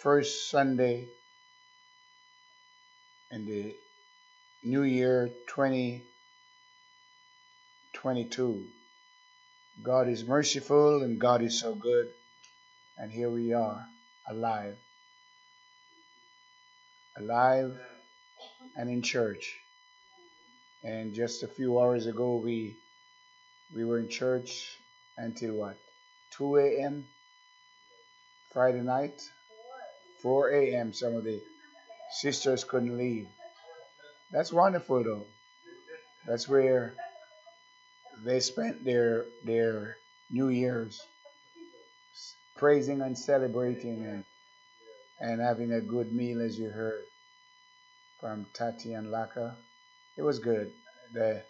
first Sunday in the new year 2022. God is merciful and God is so good. And here we are, alive. Alive and in church. And just a few hours ago, we we were in church until what? 2 a.m. Friday night? 4 a.m. Some of the sisters couldn't leave. That's wonderful, though. That's where they spent their their New Year's praising and celebrating and and having a good meal, as you heard from Tati and Laka. It was good. The,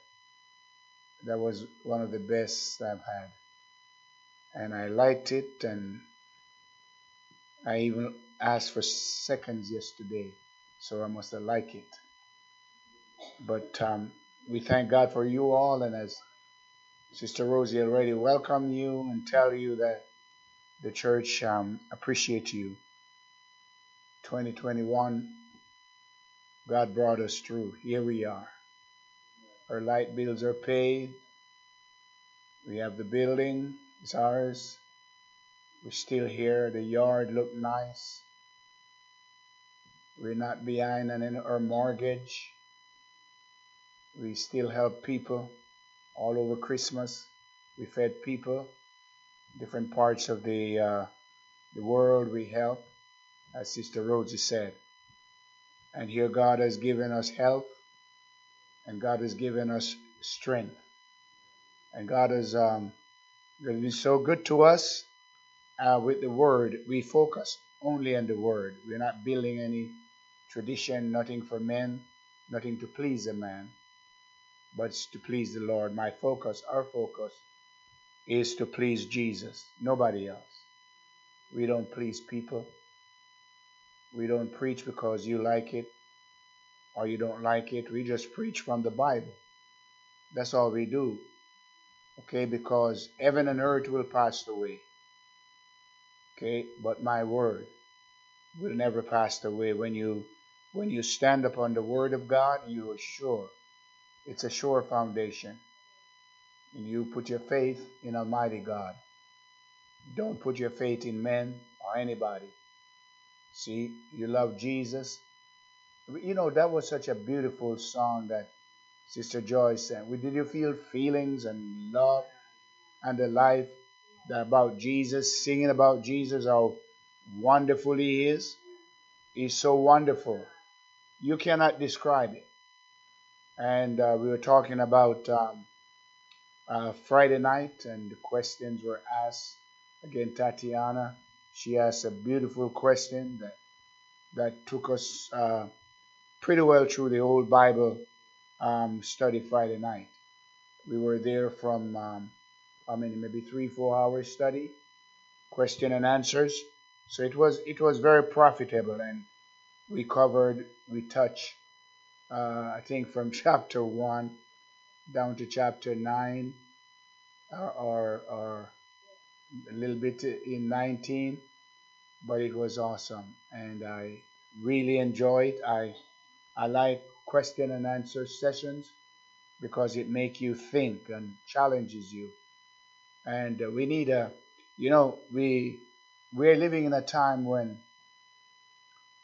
that was one of the best I've had. And I liked it, and I even asked for seconds yesterday, so I must have liked it. But um, we thank God for you all, and as Sister Rosie already welcome you and tell you that the church um, appreciate you. 2021, God brought us through. Here we are. Our light bills are paid. We have the building, it's ours. We're still here. The yard look nice. We're not behind on our mortgage. We still help people all over Christmas. We fed people, different parts of the uh, the world. We help, as Sister Rosie said. And here God has given us health, and God has given us strength, and God has um, been so good to us uh, with the Word. We focus only on the Word. We're not building any tradition, nothing for men, nothing to please a man but to please the Lord. My focus, our focus, is to please Jesus, nobody else. We don't please people. We don't preach because you like it or you don't like it. We just preach from the Bible. That's all we do. Okay, because heaven and earth will pass away. Okay, but my word will never pass away. When you when you stand upon the word of God, you are sure it's a sure foundation. And you put your faith in Almighty God. Don't put your faith in men or anybody. See, you love Jesus. You know, that was such a beautiful song that Sister Joyce sang. We Did you feel feelings and love and the life about Jesus, singing about Jesus, how wonderful He is? He's so wonderful. You cannot describe it and uh, we were talking about um, uh, Friday night, and the questions were asked. Again, Tatiana, she asked a beautiful question that that took us uh, pretty well through the old Bible um, study Friday night. We were there from um, I mean maybe three four hours study, question and answers. So it was it was very profitable, and we covered we touched uh, I think from chapter 1 down to chapter 9 or, or, or a little bit in 19 but it was awesome. And I really enjoyed I I like question and answer sessions because it makes you think and challenges you. And uh, we need a you know we we're living in a time when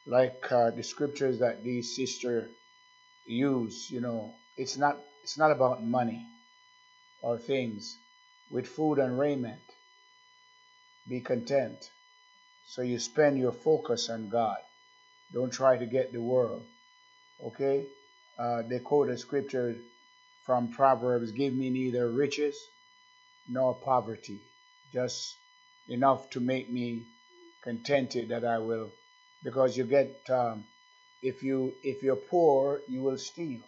like uh, the scriptures that these sister use you know it's not it's not about money or things. With food and raiment be content. So you spend your focus on god. Don't try to get the world okay? Uh, they quote a scripture from proverbs give me neither riches nor poverty just enough to make me contented that i will because you get um, if you if you're poor, you will steal.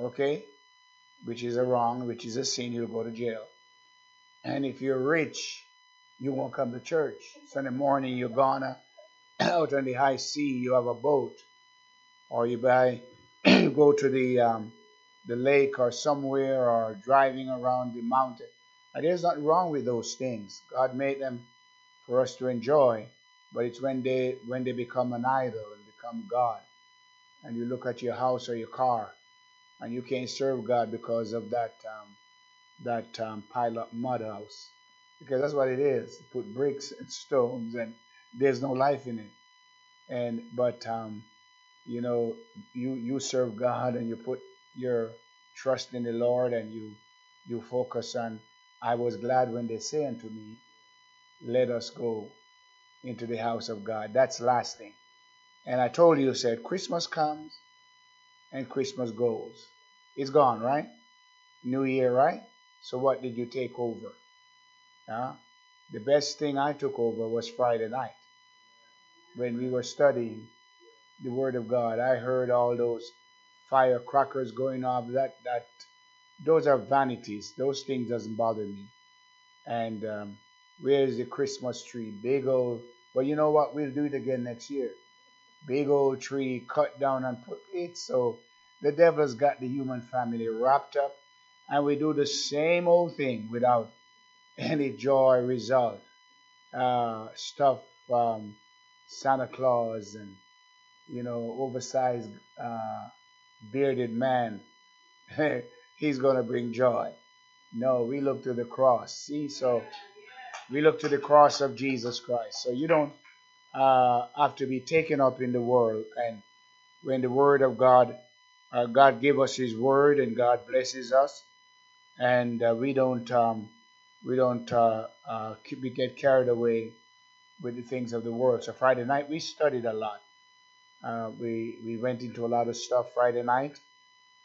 Okay? Which is a wrong, which is a sin, you'll go to jail. And if you're rich, you won't come to church. Sunday morning you're gonna out on the high sea, you have a boat. Or you buy you go to the um, the lake or somewhere or driving around the mountain. And there's nothing wrong with those things. God made them for us to enjoy. But it's when they when they become an idol and become God, and you look at your house or your car, and you can't serve God because of that um, that um, pile up mud house, because that's what it is. You put bricks and stones, and there's no life in it. And but um, you know, you you serve God and you put your trust in the Lord and you you focus on. I was glad when they say unto me, "Let us go into the house of God." That's lasting. And I told you, said Christmas comes and Christmas goes. It's gone, right? New Year, right? So what did you take over? Huh? The best thing I took over was Friday night when we were studying the Word of God. I heard all those firecrackers going off. That that those are vanities. Those things doesn't bother me. And um, where's the Christmas tree? Big old. But you know what? We'll do it again next year. Big old tree cut down and put it so the devil's got the human family wrapped up, and we do the same old thing without any joy result. Uh, stuff um, Santa Claus and you know oversized uh, bearded man. He's gonna bring joy. No, we look to the cross. See, so we look to the cross of Jesus Christ. So you don't uh, have to be taken up in the world. And when the Word of God uh, God gave us His word, and God blesses us, and uh, we don't um, we don't uh, uh, we get carried away with the things of the world. So Friday night we studied a lot. Uh, we we went into a lot of stuff Friday night,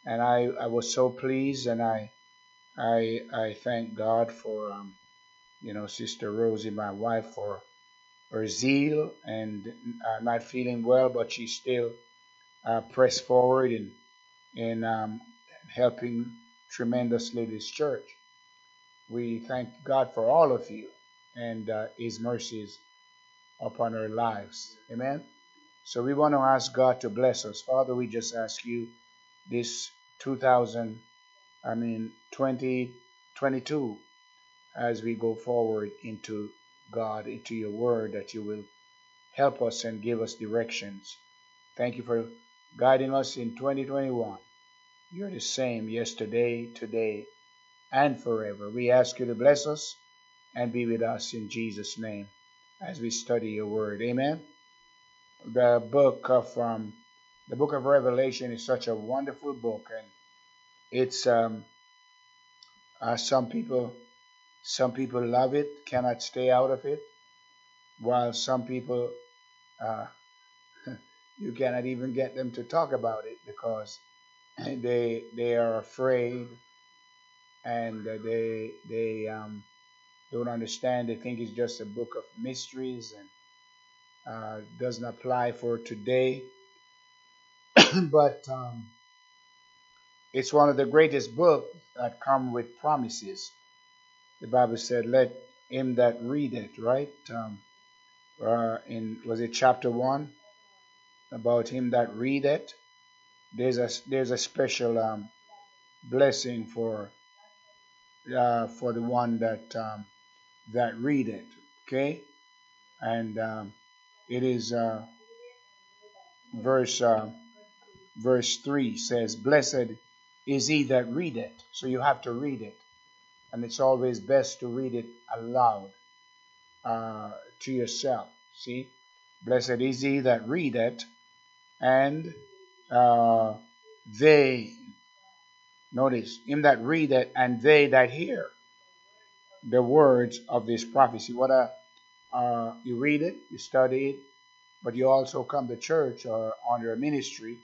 and I, I was so pleased, and I I I thank God for um, you know Sister Rosie, my wife, for her zeal and uh, not feeling well, but she still uh, pressed forward and in um, helping tremendously this church. We thank God for all of you and uh, His mercies upon our lives. Amen. So we want to ask God to bless us. Father, we just ask you this 2000, I mean 2022, as we go forward into God, into your word, that you will help us and give us directions. Thank you for guiding us in 2021. You're the same yesterday, today, and forever. We ask you to bless us and be with us in Jesus' name as we study your word. Amen. The book of um, the book of Revelation is such a wonderful book, and it's um, uh, some people some people love it, cannot stay out of it, while some people uh, you cannot even get them to talk about it because they they are afraid and they they um, don't understand. They think it's just a book of mysteries and uh, doesn't apply for today. but um, it's one of the greatest books that come with promises. The Bible said, "Let him that read it." Right? Um, uh, in was it chapter one about him that read it? there's a there's a special um, blessing for uh, for the one that um, that read it. Okay, and um, it is uh, verse uh, verse three says, "Blessed is he that read it." So you have to read it, and it's always best to read it aloud uh, to yourself. See, blessed is he that read it, and uh, they, notice, him that readeth and they that hear the words of this prophecy. What a, uh, you read it, you study it, but you also come to church or under a ministry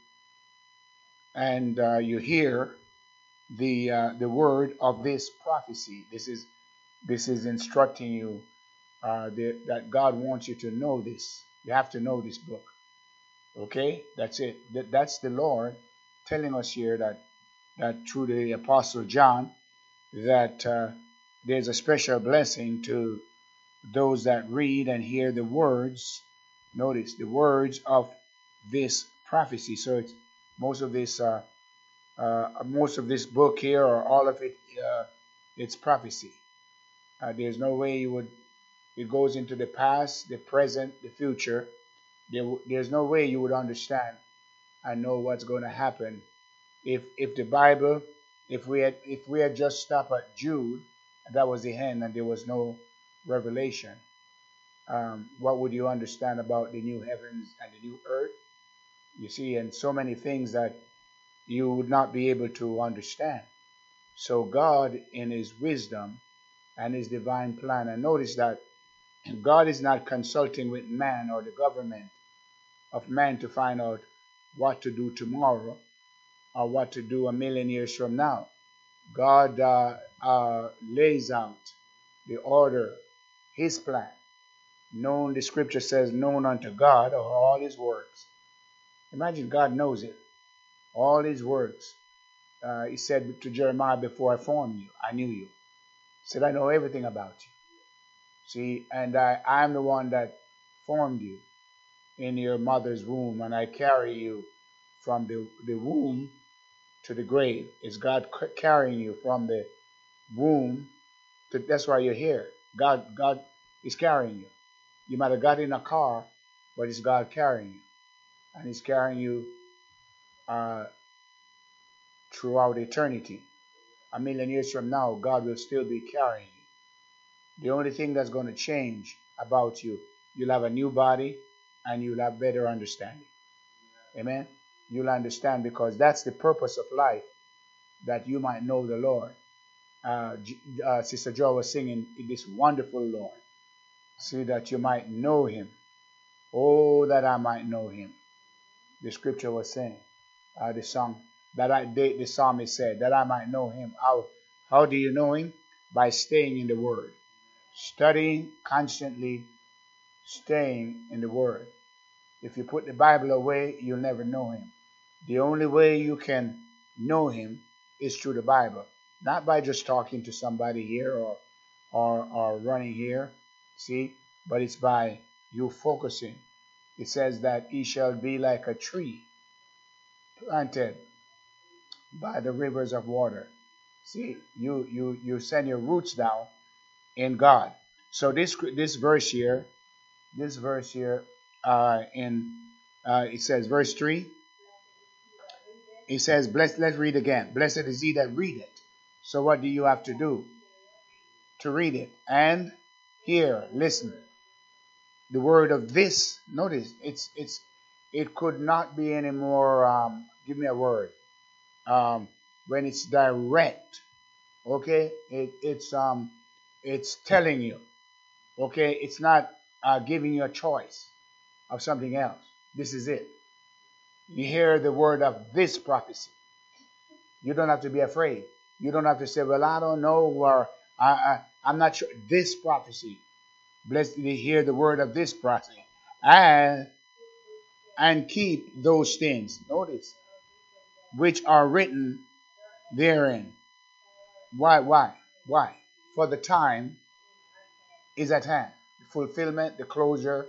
and uh, you hear the uh, the word of this prophecy. This is this is instructing you uh, that God wants you to know this. You have to know this book. Okay, that's it. That, that's the Lord telling us here that that through the Apostle John that uh, there's a special blessing to those that read and hear the words. Notice the words of this prophecy. So it's most of this, uh, most of this book here, or all of it, uh, it's prophecy. Uh, there's no way you would it goes into the past, the present, the future. There, there's no way you would understand and know what's going to happen if if the Bible, if we had if we had just stopped at Jude, that was the end, and there was no revelation. Um, what would you understand about the new heavens and the new earth? You see, and so many things that you would not be able to understand. So God, in His wisdom and His divine plan, and notice that God is not consulting with man or the government of man to find out what to do tomorrow or what to do a million years from now. God uh, uh, lays out the order, His plan, known, the scripture says, known unto God are all His works. Imagine God knows it, all His works. Uh, he said to Jeremiah, Before I formed you, I knew you. He said, I know everything about you. See, and I, I'm the one that formed you in your mother's womb, and I carry you from the, the womb to the grave. It's God carrying you from the womb to that's why you're here. God God is carrying you. You might have got in a car, but it's God carrying you. And He's carrying you uh, throughout eternity. A million years from now, God will still be carrying you. The only thing that's going to change about you, you'll have a new body and you'll have better understanding. Amen you'll understand because that's the purpose of life, that you might know the Lord. Uh, uh, Sister Joe was singing this wonderful Lord, see that you might know Him. Oh, that I might know Him. The scripture was saying, uh, the song that I, the, the psalmist said, that I might know Him. How, how do you know Him? By staying in the Word, studying constantly, staying in the Word. If you put the Bible away, you'll never know Him. The only way you can know him is through the Bible, not by just talking to somebody here or or, or running here, see, but it's by you focusing. It says that he shall be like a tree planted by the rivers of water. See, you you you send your roots down in God. So this this verse here, this verse here, uh, in uh, it says verse three. It says, Blessed, let's read again. Blessed is he that read it. So what do you have to do? To read it. And hear, listen. The word of this, notice, it's it's it could not be any more um, give me a word. Um, when it's direct. Okay? It, it's um it's telling you. Okay, it's not uh, giving you a choice of something else. This is it you hear the word of this prophecy. You don't have to be afraid. You don't have to say, Well, I don't know, or I, I, am not sure. This prophecy. Blessed to hear the word of this prophecy. And, and keep those things. Notice. Which are written therein. Why? Why? Why? For the time is at hand. The fulfillment, the closure,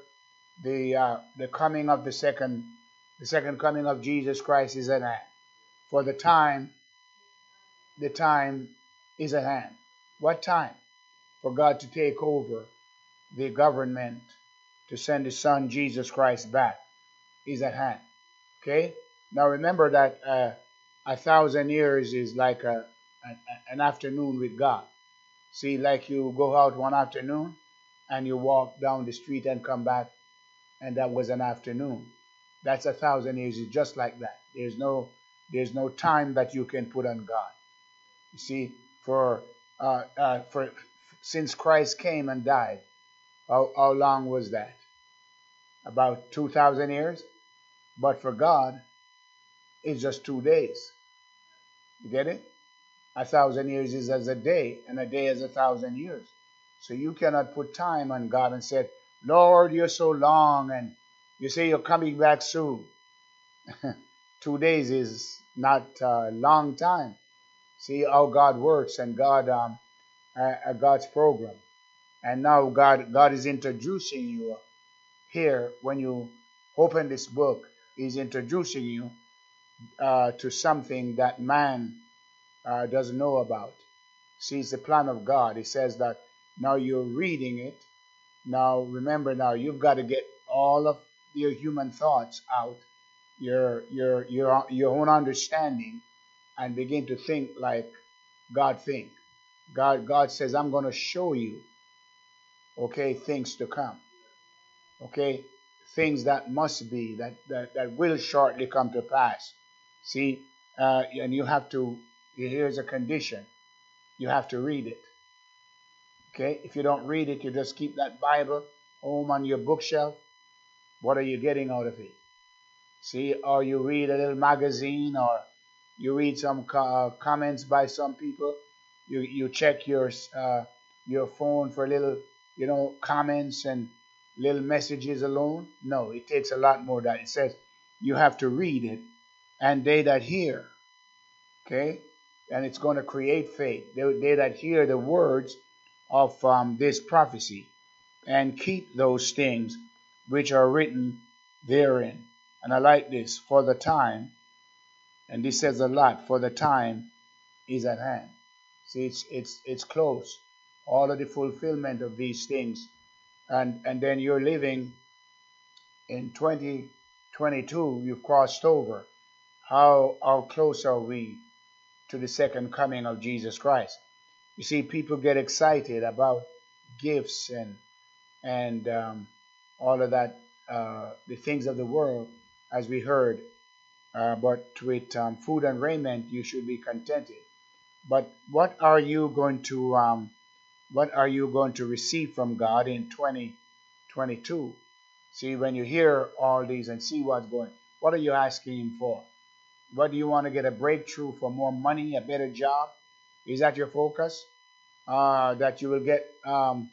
the uh, the coming of the second the second coming of Jesus Christ is at hand. For the time, the time is at hand. What time? For God to take over the government, to send His Son Jesus Christ back, is at hand. Okay? Now remember that uh, a thousand years is like a, a, an afternoon with God. See, like you go out one afternoon and you walk down the street and come back, and that was an afternoon. That's a thousand years. It's just like that. There's no there's no time that you can put on God. You see, for uh, uh, for since Christ came and died, how, how long was that? About two thousand years. But for God, it's just two days. You get it? A thousand years is as a day, and a day is a thousand years. So you cannot put time on God and say, Lord, you're so long, and you say you're coming back soon. Two days is not a long time. See how God works and God um, uh, God's program. And now God God is introducing you here when you open this book. He's introducing you uh, to something that man uh, doesn't know about. See, it's the plan of God. He says that now you're reading it Now, remember, now you've got to get all of your human thoughts out, your your your your own understanding, and begin to think like God think. God God says, "I'm going to show you." Okay, things to come. Okay, things that must be that that, that will shortly come to pass. See, uh, and you have to. Here's a condition: you have to read it. Okay, if you don't read it, you just keep that Bible home on your bookshelf. What are you getting out of it? See, or you read a little magazine, or you read some uh, comments by some people. You you check your uh, your phone for little you know comments and little messages alone. No, it takes a lot more than it says. You have to read it, and they that hear, okay, and it's going to create faith. They, they that hear the words of um, this prophecy and keep those things which are written therein. And I like this for the time, and this says a lot, for the time is at hand. See, it's it's it's close. All of the fulfillment of these things. And and then you're living in 2022, you've crossed over. How how close are we to the second coming of Jesus Christ? You see, people get excited about gifts and and um, all of that, uh, the things of the world, as we heard. Uh, but with um, food and raiment, you should be contented. But what are you going to um, what are you going to receive from God in 2022? See, when you hear all these and see what's going, what are you asking Him for? What do you want to get a breakthrough for more money, a better job? Is that your focus? Uh, that you will get um,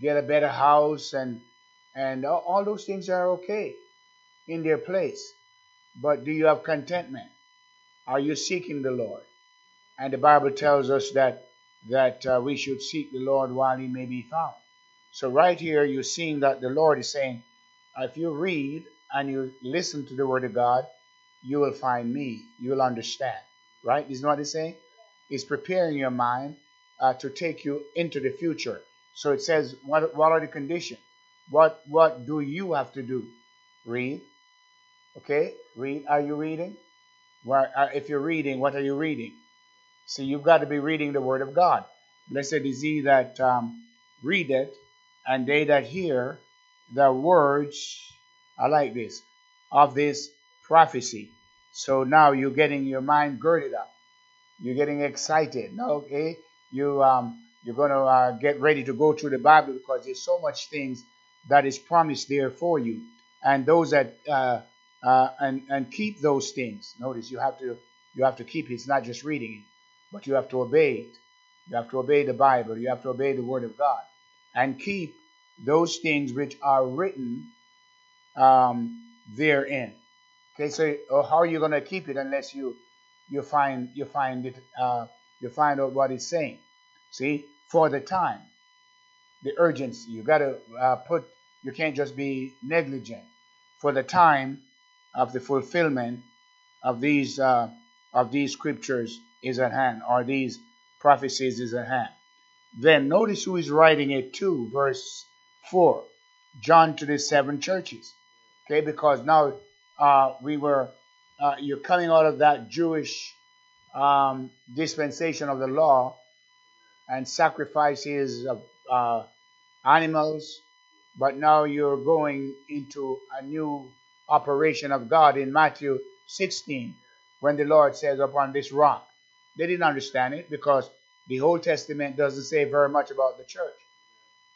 get a better house and and all, those things are okay in their place. But do you have contentment? Are you seeking the Lord? And the Bible tells us that that uh, we should seek the Lord while He may be found. So right here, you're seeing that the Lord is saying, if you read and you listen to the Word of God, you will find me. You will understand. Right? Isn't what He's saying? He's preparing your mind uh, to take you into the future. So it says, what, what are the conditions? What, what do you have to do? Read. Okay? Read. Are you reading? Well, uh, if you're reading, what are you reading? See, you've got to be reading the Word of God. Blessed is he that um, readeth, and they that hear the words, I like this, of this prophecy. So now you're getting your mind girded up. You're getting excited. Now, okay, you um, you're going to uh, get ready to go through the Bible because there's so much things that is promised there for you, and those that uh, uh, and and keep those things. Notice you have to you have to keep it. It's not just reading it, but you have to obey it. You have to obey the Bible. You have to obey the Word of God, and keep those things which are written um, therein. Okay, so uh, how are you going to keep it unless you you find you find it uh, you find out what it's saying. See, for the time, the urgency. You got to uh, put. You can't just be negligent. For the time of the fulfillment of these uh, of these scriptures is at hand, or these prophecies is at hand. Then notice who is writing it to, verse four. John to the seven churches. Okay, because now uh, we were uh, you're coming out of that Jewish um, dispensation of the law and sacrifices of uh, animals, but now you're going into a new operation of God in Matthew 16 when the Lord says, Upon this rock. They didn't understand it because the Old Testament doesn't say very much about the church.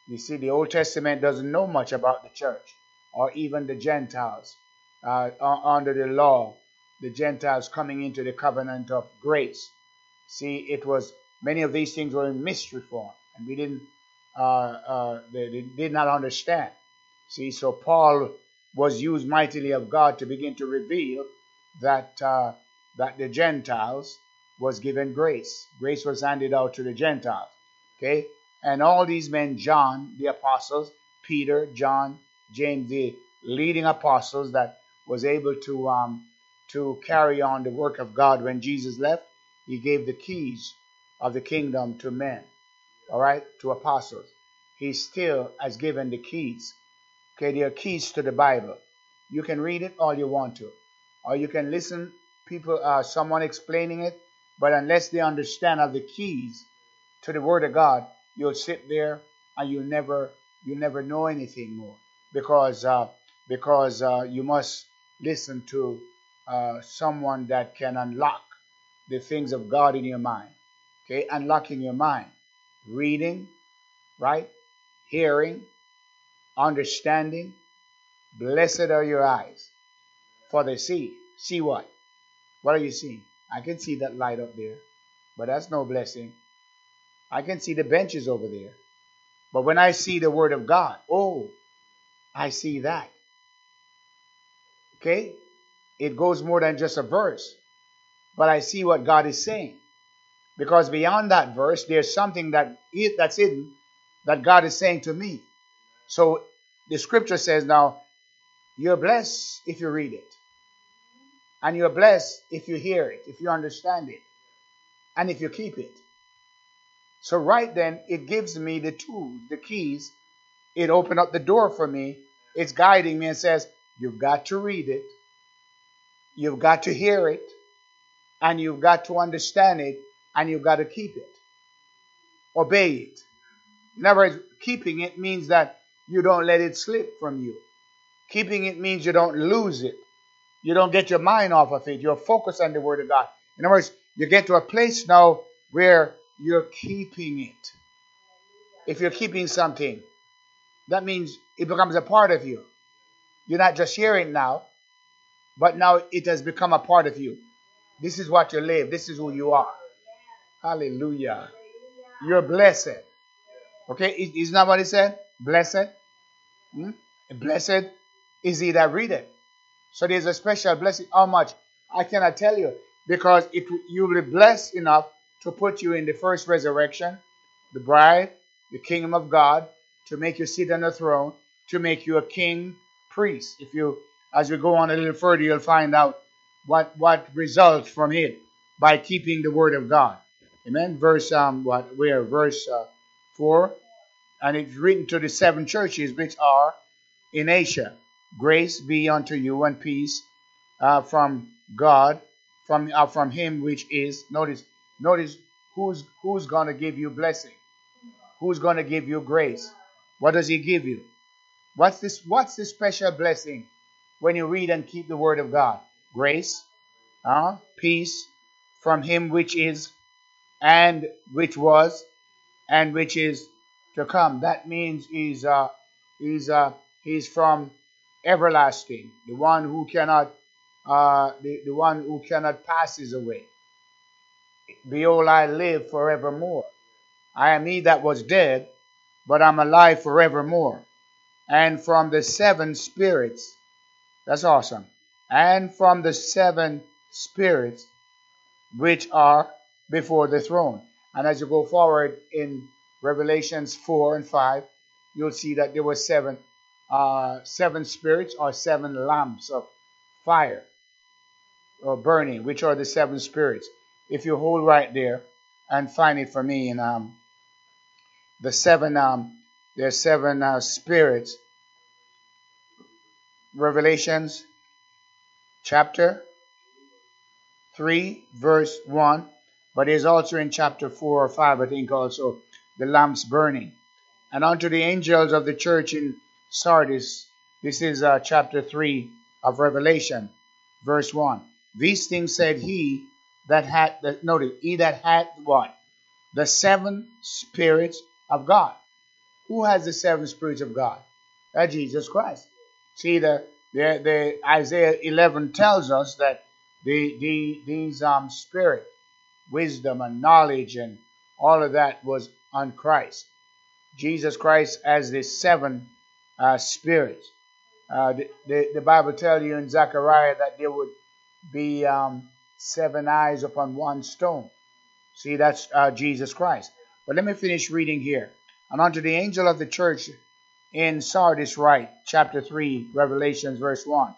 You see, the Old Testament doesn't know much about the church or even the Gentiles uh, under the law the Gentiles coming into the covenant of grace. See, it was many of these things were in mystery form, and we didn't, uh, uh, they, they did not understand. See, so Paul was used mightily of God to begin to reveal that uh, that the Gentiles was given grace. Grace was handed out to the Gentiles. Okay, and all these men, John, the apostles, Peter, John, James, the leading apostles that was able to um, to carry on the work of God when Jesus left, he gave the keys of the kingdom to men, all right, to apostles. He still has given the keys. Okay, there are keys to the Bible. You can read it all you want to, or you can listen people, uh, someone explaining it. But unless they understand of the keys to the Word of God, you'll sit there and you'll never you never know anything more because uh, because uh, you must listen to uh, someone that can unlock the things of God in your mind. Okay, unlocking your mind, reading, right, hearing, understanding. Blessed are your eyes, for they see. See what? What are you seeing? I can see that light up there, but that's no blessing. I can see the benches over there. But when I see the Word of God, oh, I see that. Okay? It goes more than just a verse. But I see what God is saying. Because beyond that verse, there's something that it, that's hidden that God is saying to me. So the scripture says now, you're blessed if you read it. And you're blessed if you hear it, if you understand it, and if you keep it. So right then, it gives me the tools, the keys. It opened up the door for me. It's guiding me and says, you've got to read it. You've got to hear it. And you've got to understand it. And you've got to keep it. Obey it. In other words, keeping it means that you don't let it slip from you. Keeping it means you don't lose it. You don't get your mind off of it. You're focused on the Word of God. In other words, you get to a place now where you're keeping it. If you're keeping something, that means it becomes a part of you. You're not just hearing now, but now it has become a part of you. This is what you live. This is who you are. Hallelujah. You're blessed. Okay, isn't that what he said? Blessed. Hmm? Blessed is he that readeth. So there's a special blessing. How much? I cannot tell you because it you will be blessed enough to put you in the first resurrection, the bride, the kingdom of God, to make you sit on the throne, to make you a king, priest. If you, as we go on a little further, you'll find out what what results from it by keeping the word of God. Amen. Verse um what where verse uh, four, and it's written to the seven churches which are in Asia. Grace be unto you and peace uh, from God, from uh, from Him which is notice Notice who's who's going to give you blessing. Who's going to give you grace? What does he give you? What's this what's the special blessing when you read and keep the word of God? Grace, uh, peace from him which is and which was and which is to come. That means he's uh he's uh he's from everlasting, the one who cannot uh the, the one who cannot passes away. Behold, I live forevermore. I am he that was dead, but I'm alive forevermore. And from the seven spirits, that's awesome. And from the seven spirits which are before the throne. And as you go forward in Revelations 4 and 5, you'll see that there were seven, uh, seven spirits or seven lamps of fire or burning, which are the seven spirits if you hold right there and find it for me in um, the seven um, there's seven uh, spirits. Revelations chapter 3 verse 1 but it's also in chapter 4 or 5 i think also the lamps burning. And unto the angels of the church in sardis this is uh, chapter 3 of revelation verse 1 these things said he that had the notice he that had what? The seven spirits of God. Who has the seven spirits of God? That Jesus Christ. See the the, the Isaiah 11 tells us that the the these um spirit, wisdom and knowledge and all of that was on Christ. Jesus Christ as the seven uh, spirits. Uh, the, the, the Bible tells you in Zechariah that there would be um, seven eyes upon one stone. See, that's uh, Jesus Christ. But let me finish reading here. And unto the angel of the church in Sardis write, chapter 3, Revelations, verse 1.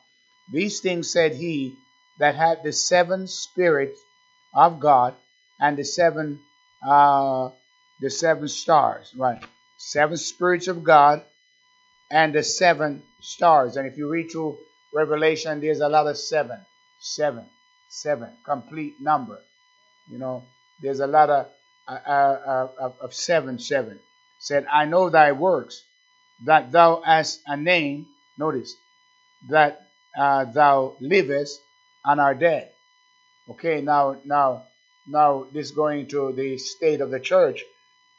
These things said he that had the seven spirits of God and the seven uh, the seven stars. Right. seven spirits of God, and the seven stars. And if you read through Revelation, there's a lot of seven, seven, seven, complete number. You know, there's a lot of uh, uh, uh, of seven, seven. Said, I know thy works, that thou hast a name. Notice that uh, thou livest and are dead. Okay, now, now, now, this going to the state of the church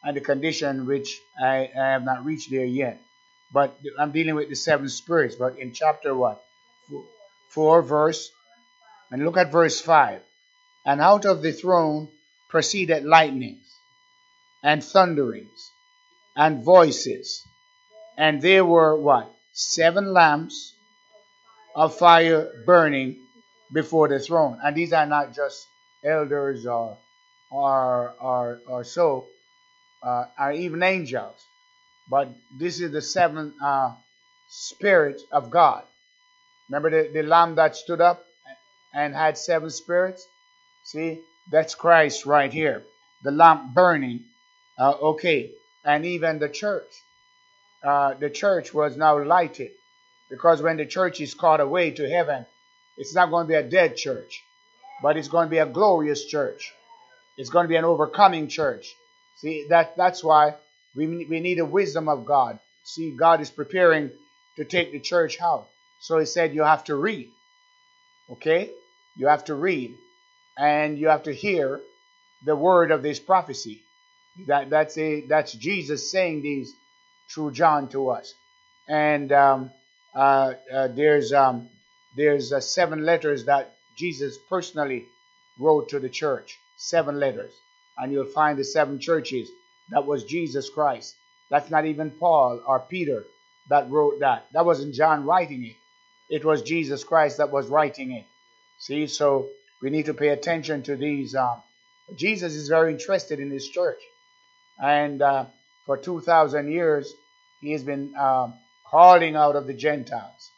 and the condition which I, I have not reached there yet. But I'm dealing with the seven spirits. But in chapter what? Four, verse, and look at verse five. And out of the throne proceeded lightnings and thunderings and voices. And there were what? Seven lamps of fire burning before the throne. And these are not just elders or or or, or so, uh, even angels, but this is the seven uh, spirits of God. Remember the, the lamb that stood up and had seven spirits? See, that's Christ right here. The lamp burning. Uh, okay, and even the church. Uh, the church was now lighted because when the church is caught away to heaven, it's not going to be a dead church, but it's going to be a glorious church. It's going to be an overcoming church. See, that, that's why we, we need the wisdom of God. See, God is preparing to take the church out. So he said you have to read. Okay? You have to read. And you have to hear the word of this prophecy. That, that's, a, that's Jesus saying these through John to us. And um, uh, uh, there's um, there's uh, seven letters that Jesus personally wrote to the church. Seven letters. And you'll find the seven churches. That was Jesus Christ. That's not even Paul or Peter that wrote that. That wasn't John writing it. It was Jesus Christ that was writing it. See, so we need to pay attention to these. Um, Jesus is very interested in his church. And uh, for 2,000 years, he has been uh, calling out of the Gentiles.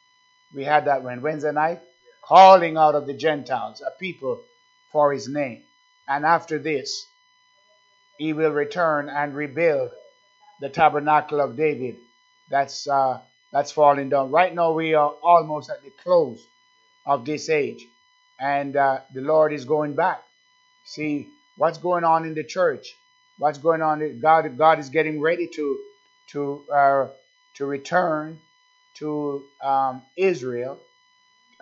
We had that when Wednesday night, calling out of the Gentiles, a people for his name. And after this, he will return and rebuild the tabernacle of David. That's uh, that's falling down. Right now, we are almost at the close of this age, and uh, the Lord is going back. See what's going on in the church. What's going on? God, God is getting ready to to uh, to return to um, Israel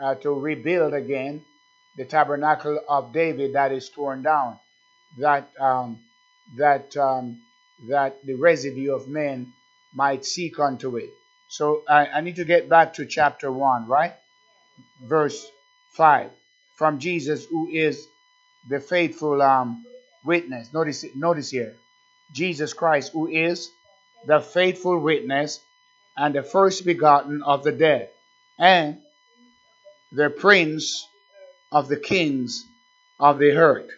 uh, to rebuild again the tabernacle of David that is torn down, that um, that um, that the residue of men might seek unto it. So I, I need to get back to chapter one, right? Verse five from Jesus, who is the faithful um, witness. Notice, notice here, Jesus Christ, who is the faithful witness and the first begotten of the dead, and the prince of the kings of the earth.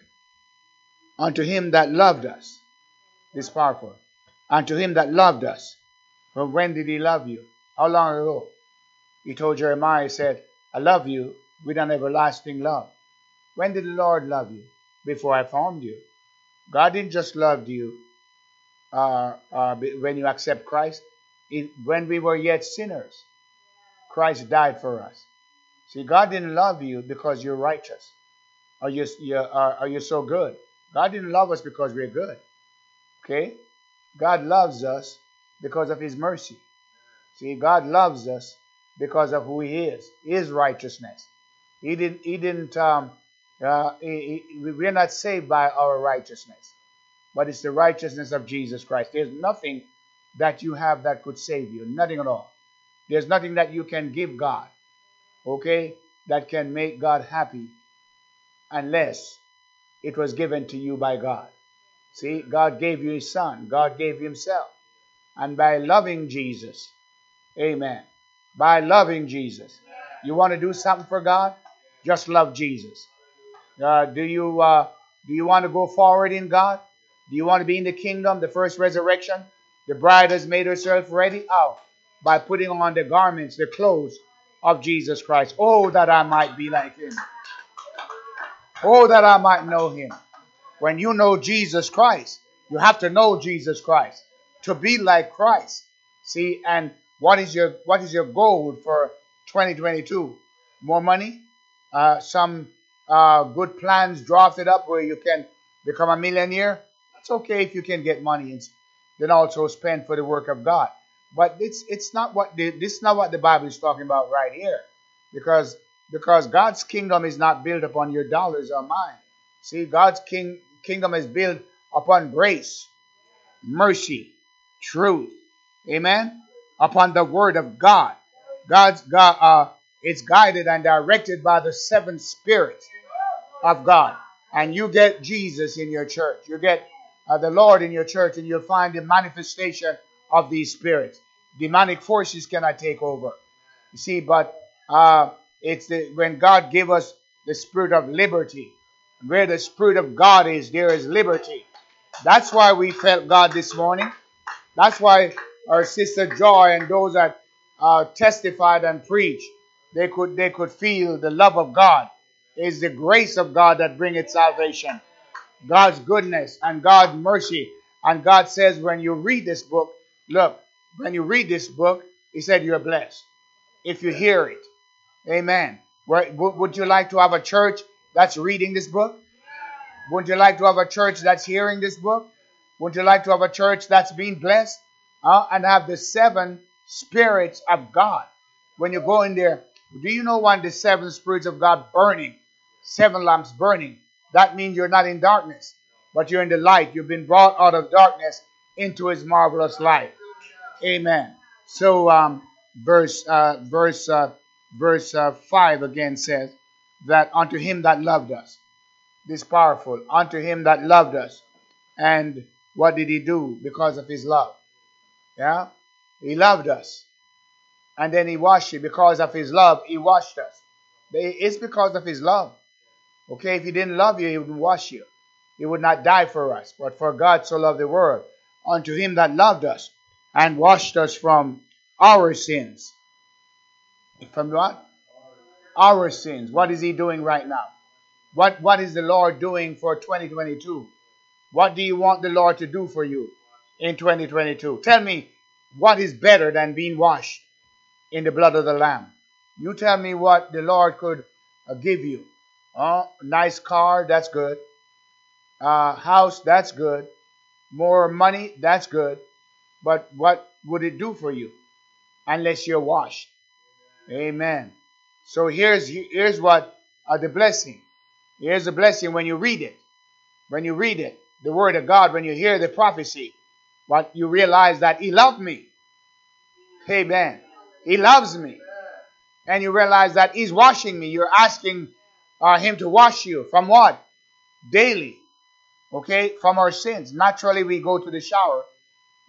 Unto him that loved us, this powerful, unto him that loved us. But when did he love you? How long ago? He told Jeremiah, he said, I love you with an everlasting love. When did the Lord love you? Before I formed you. God didn't just love you uh, uh, when you accept Christ when we were yet sinners, Christ died for us. See, God didn't love you because you're righteous or you, you, are, are you so good. God didn't love us because we're good. Okay? God loves us because of his mercy. See, God loves us because of who he is, his righteousness. He didn't, he didn't, um, uh, we're not saved by our righteousness, but it's the righteousness of Jesus Christ. There's nothing that you have that could save you. Nothing at all. There's nothing that you can give God, okay, that can make God happy unless it was given to you by God. See, God gave you His Son, God gave Himself. And by loving Jesus, amen, by loving Jesus, you want to do something for God? Just love Jesus. Uh, do you uh, do you want to go forward in God? Do you want to be in the kingdom, the first resurrection? The bride has made herself ready out by putting on the garments, the clothes of Jesus Christ. Oh, that I might be like him. Oh, that I might know him. When you know Jesus Christ, you have to know Jesus Christ. to be like Christ. See, and what is your what is your goal for 2022? More money? Uh, some uh, good plans drafted up where you can become a millionaire? That's okay if you can get money and then also spend for the work of God. But it's it's not what the, this is not what the Bible is talking about right here, because because God's kingdom is not built upon your dollars or mine. See, God's king kingdom is built upon grace, mercy, truth. Amen. Upon the word of God. God's God uh it's guided and directed by the seven spirits of God. And you get Jesus in your church. You get uh, the Lord in your church, and you'll find the manifestation of these spirits. Demonic forces cannot take over. You see, but uh, it's the, when God gave us the spirit of liberty. Where the spirit of God is, there is liberty. That's why we felt God this morning. That's why our sister Joy and those that uh, testified and preached, they could they could feel the love of God. It's the grace of God that bringeth salvation. God's goodness and God's mercy. And God says, when you read this book, look, when you read this book, He said you're blessed if you hear it. Amen. Would you like to have a church that's reading this book? Wouldn't you like to have a church that's hearing this book? Wouldn't you like to have a church that's being blessed uh, and have the seven spirits of God? When you go in there, do you know when the seven spirits of God burning, seven lamps burning? That means you're not in darkness, but you're in the light. You've been brought out of darkness into His marvelous light. Amen. So, um, verse uh, verse uh, verse uh, five again says that unto Him that loved us, this powerful unto Him that loved us, and what did He do because of His love? Yeah, He loved us, and then He washed you because of His love. He washed us. It's because of His love. Okay, if he didn't love you, he would not wash you. He would not die for us. But for God so loved the world, unto him that loved us, and washed us from our sins. From what? Our sins. What is he doing right now? What, what is the Lord doing for 2022? What do you want the Lord to do for you in 2022? Tell me what is better than being washed in the blood of the Lamb. You tell me what the Lord could uh, give you. Uh, nice car, that's good. Uh, house, that's good. More money, that's good. But what would it do for you unless you're washed? Amen. So here's here's what uh, the blessing. Here's the blessing when you read it. When you read it, the word of God, when you hear the prophecy, what you realize that He loved me. Amen. He loves me. And you realize that He's washing me. You're asking uh, Him to wash you from what? Daily. Okay? From our sins. Naturally, we go to the shower.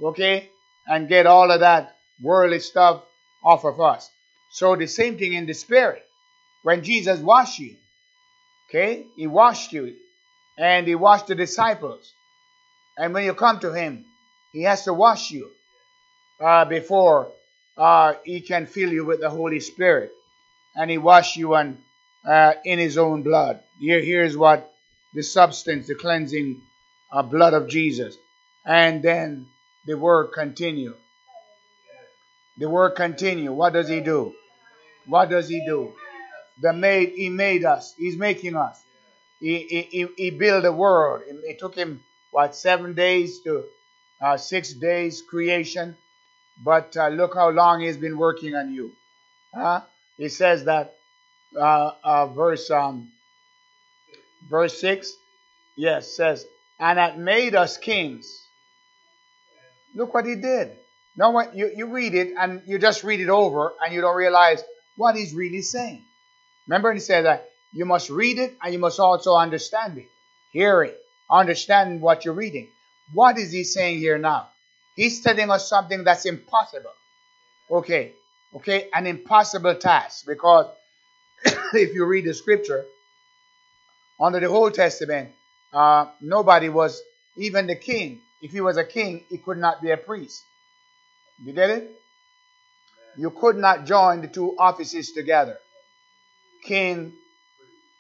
Okay? And get all of that worldly stuff off of us. So the same thing in the spirit. When Jesus washed you, okay? He washed you. And he washed the disciples. And when you come to him, he has to wash you uh, before uh, he can fill you with the Holy Spirit. And he wash you and uh, in his own blood. Here, here's what the substance, the cleansing uh, blood of Jesus. And then the word continue. The word continue. What does he do? What does he do? The made he made us. He's making us. He he, he built the world. It took him what seven days to uh, six days creation. But uh, look how long he's been working on you. Huh? He says that uh, uh, verse um, verse six, yes, says, and that made us kings. Look what he did. Now, what you, you read it and you just read it over and you don't realize what he's really saying. Remember, he said that you must read it and you must also understand it, hear it, understand what you're reading. What is he saying here now? He's telling us something that's impossible. Okay, okay, an impossible task because if you read the scripture, under the Old Testament, uh, nobody was, even the king, if he was a king, he could not be a priest. You get it? You could not join the two offices together. King,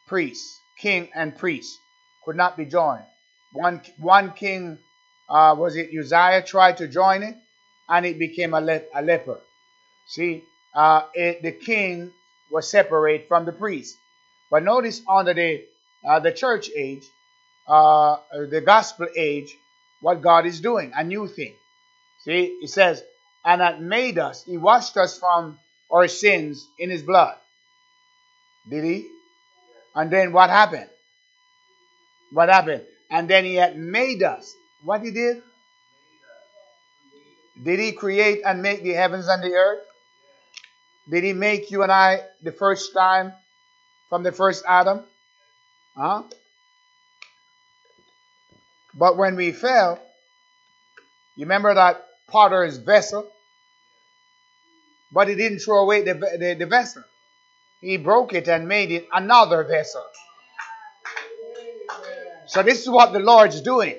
priest. King and priest could not be joined. One, one king uh, was it Uzziah tried to join it, and it became a, le- a leper. See, uh, it, the king was separate from the priest. But notice under the uh, the church age, uh, the gospel age, what God is doing, a new thing. See, it says, and that made us, he washed us from our sins in his blood. Did he? And then what happened? What happened? And then he had made us. What he did? Did he create and make the heavens and the earth? Did he make you and I the first time from the first Adam? Huh? But when we fell, you remember that potter's vessel? But he didn't throw away the, the, the vessel. He broke it and made it another vessel. So this is what the Lord's doing.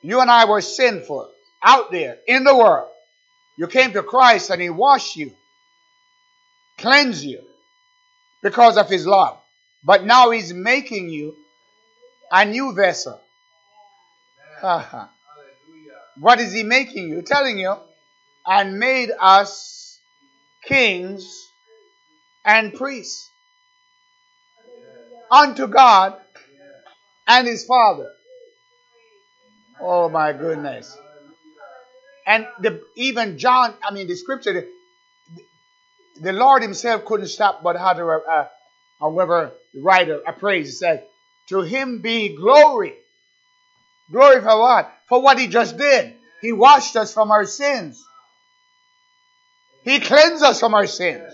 You and I were sinful out there in the world. You came to Christ and He washed you, cleansed you because of His love. But now He's making you a new vessel. what is He making you? Telling you, and made us kings and priests unto God and his father. Oh my goodness. And the, even John, I mean, the scripture, the, Lord himself couldn't stop but how to, uh, however, the writer, a praise, he said, To him be glory. Glory for what? For what he just did. He washed us from our sins. He cleansed us from our sins.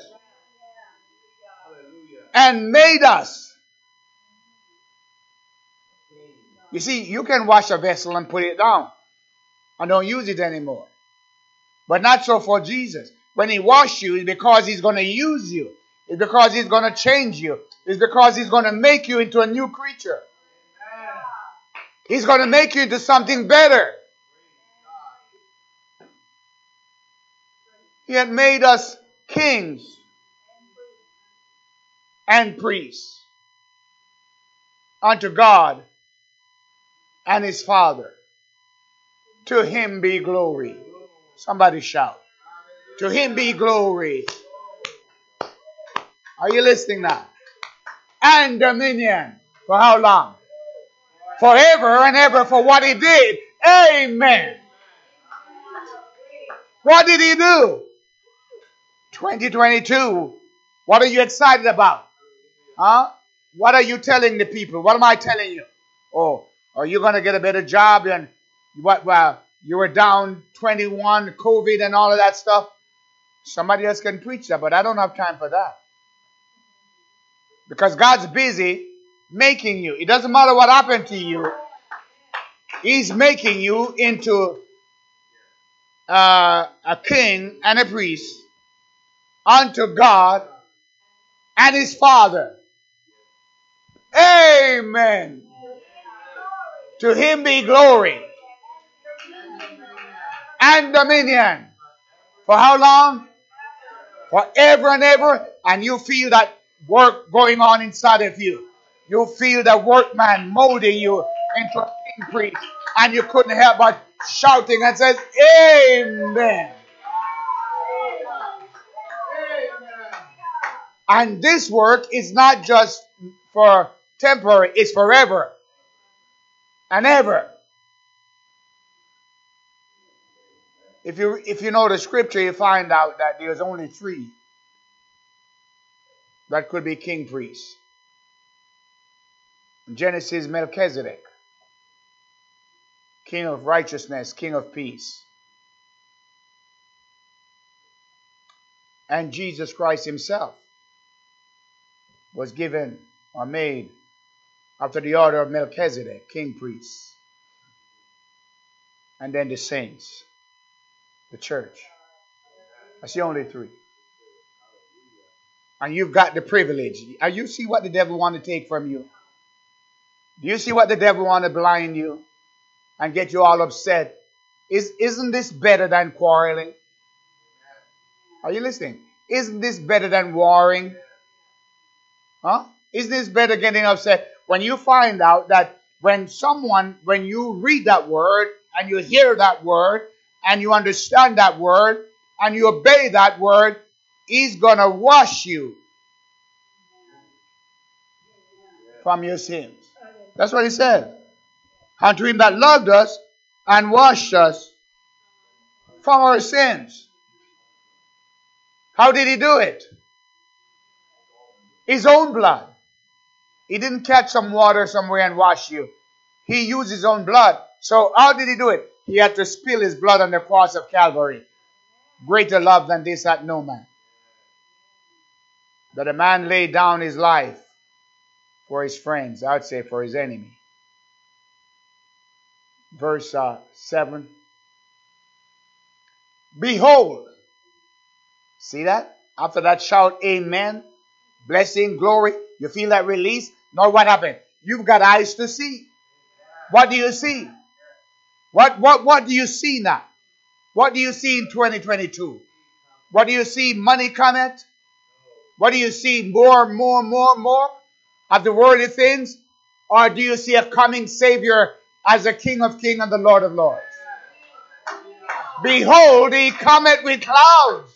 And made us You see, you can wash a vessel and put it down and don't use it anymore. But not so for Jesus. When he washes you, it's because he's going to use you. It's because he's going to change you. It's because he's going to make you into a new creature. He's going to make you into something better. He had made us kings and priests unto God and his Father. To him be glory. Somebody shout. To him be glory. Are you listening now? And dominion. For how long? Forever and ever for what he did. Amen. What did he do? 2022. What are you excited about? Huh? What are you telling the people? What am I telling you? Oh, are you going to get a better job and what well you were down 21 covid and all of that stuff somebody else can preach that but i don't have time for that. Because god's busy making you. It doesn't matter what happened to you. He's making you into uh, a king and a priest unto god and his father. Amen. To him be glory and dominion. For how long? Forever and ever. And you feel that work going on inside of you. You feel the workman molding you into priest. And you couldn't help but shouting and says, Amen. And this work is not just for temporary, it's forever and ever. If you if you know the scripture, you find out that there's only three that could be king priests. Genesis Melchizedek, king of righteousness, king of peace. And Jesus Christ himself was given or made after the order of Melchizedek, king priest. And then the saints, the church. That's the only three. And you've got the privilege. Are you see what the devil want to take from you? Do you see what the devil want to blind you and get you all upset? Is, isn't this better than quarreling? Are you listening? Isn't this better than warring? Huh? Isn't this better getting upset? when you find out that when someone, when you read that word and you hear that word and you understand that word and you obey that word, He's going to wash you from your sins. That's what He said. Unto Him that loved us and washed us from our sins. How did He do it? His own blood. He didn't catch some water somewhere and wash you. He used his own blood. So how did he do it? He had to spill his blood on the cross of Calvary. Greater love than this had no man. That a man laid down his life for his friends, I'd say for his enemy. Verse uh, 7. Behold. See that? After that, shout Amen. Blessing, glory. You feel that release? Now what happened? You've got eyes to see. What do you see? What what what do you see now? What do you see in 2022? What do you see? Money coming? What do you see? More, more, more, more of the worldly things? Or do you see a coming Savior as a King of Kings and the Lord of Lords? Behold, he cometh with clouds,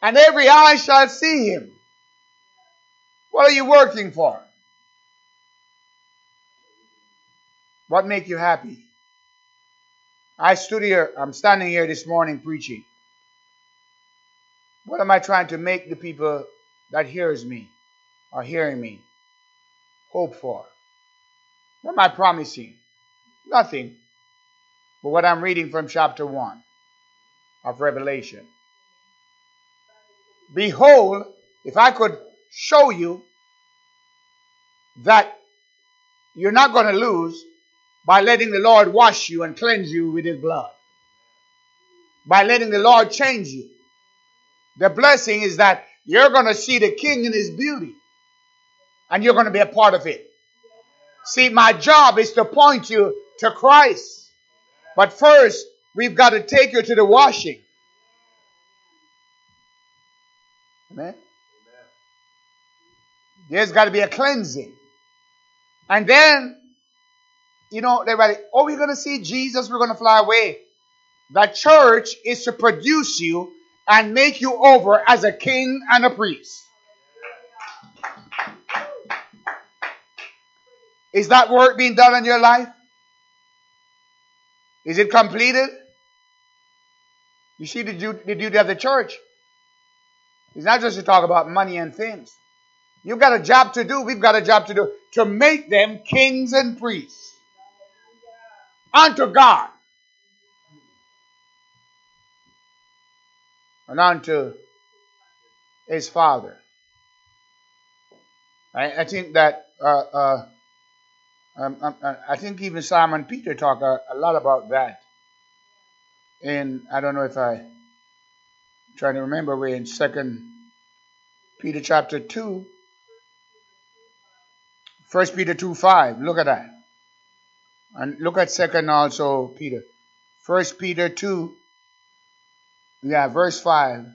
and every eye shall see him. What are you working for? What make you happy? I stood here, I'm standing here this morning preaching. What am I trying to make the people that hears me or hearing me hope for? What am I promising? Nothing. But what I'm reading from chapter 1 of Revelation. Behold, if I could show you that you're not going to lose by letting the Lord wash you and cleanse you with His blood, by letting the Lord change you. The blessing is that you're going to see the King in His beauty and you're going to be a part of it. See, my job is to point you to Christ. But first, we've got to take you to the washing. Amen. There's got to be a cleansing. And then, you know, everybody, oh, we're going to see Jesus, we're going to fly away. The church is to produce you and make you over as a king and a priest. Is that work being done in your life? Is it completed? You see the duty of the church. It's not just to talk about money and things. You've got a job to do. We've got a job to do to make them kings and priests unto God and unto his Father. I, I think that uh, uh, um, um, uh, I think even Simon Peter talked a, a, lot about that. And I don't know if I am trying to remember we're in Second Peter chapter two. First Peter 2 5. Look at that. And look at second also Peter. First Peter 2. Yeah, verse 5.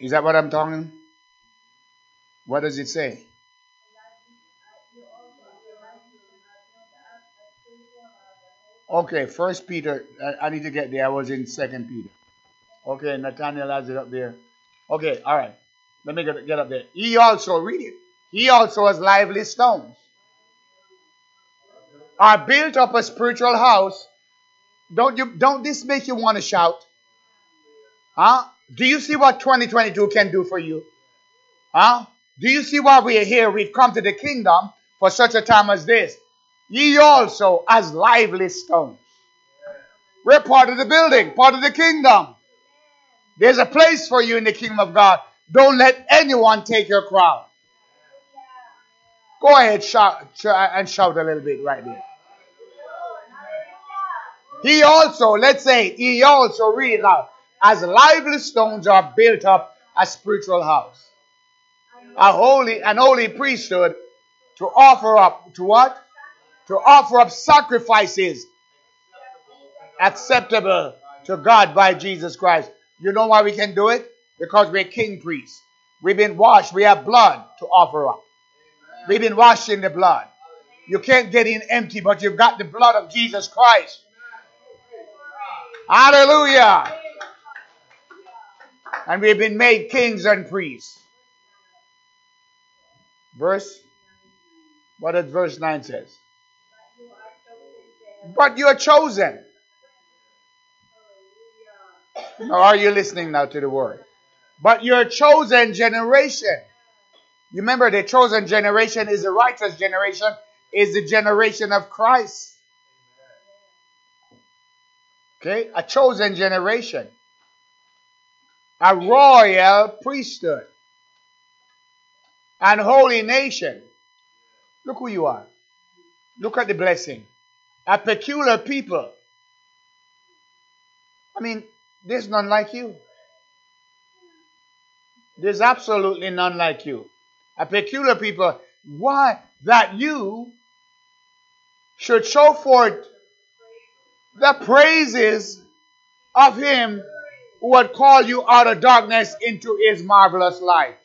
Is that what I'm talking? What does it say? Okay, First Peter. I, need to get there. I was in Second Peter. Okay, Nathaniel has it up there. Okay, all right. Let me get, get up there. He also read it. He also has lively stones. Are built up a spiritual house. Don't you? Don't this make you want to shout? Huh? Do you see what 2022 can do for you? Huh? Do you see why we are here? We've come to the kingdom for such a time as this ye also as lively stones. We're part of the building, part of the kingdom. There's a place for you in the kingdom of God. Don't let anyone take your crown. Go ahead shout, and shout a little bit right there. He also, let's say, he also read loud, as lively stones are built up a spiritual house. A holy, an holy priesthood to offer up to what? to offer up sacrifices acceptable to God by Jesus Christ. You know why we can do it? Because we're king priests. We've been washed. We have blood to offer up. We've been washed in the blood. You can't get in empty, but you've got the blood of Jesus Christ. Hallelujah. And we've been made kings and priests. Verse, what does verse 9 says? But you are chosen. Now, are you listening now to the word? But your chosen generation. You remember the chosen generation is the righteous generation, is the generation of Christ. Okay? A chosen generation. A royal priesthood. An holy nation. Look who you are. Look at the blessing. A peculiar people. I mean, there's none like you. There's absolutely none like you. A peculiar people. Why? That you should show forth the praises of him who had called you out of darkness into his marvelous light.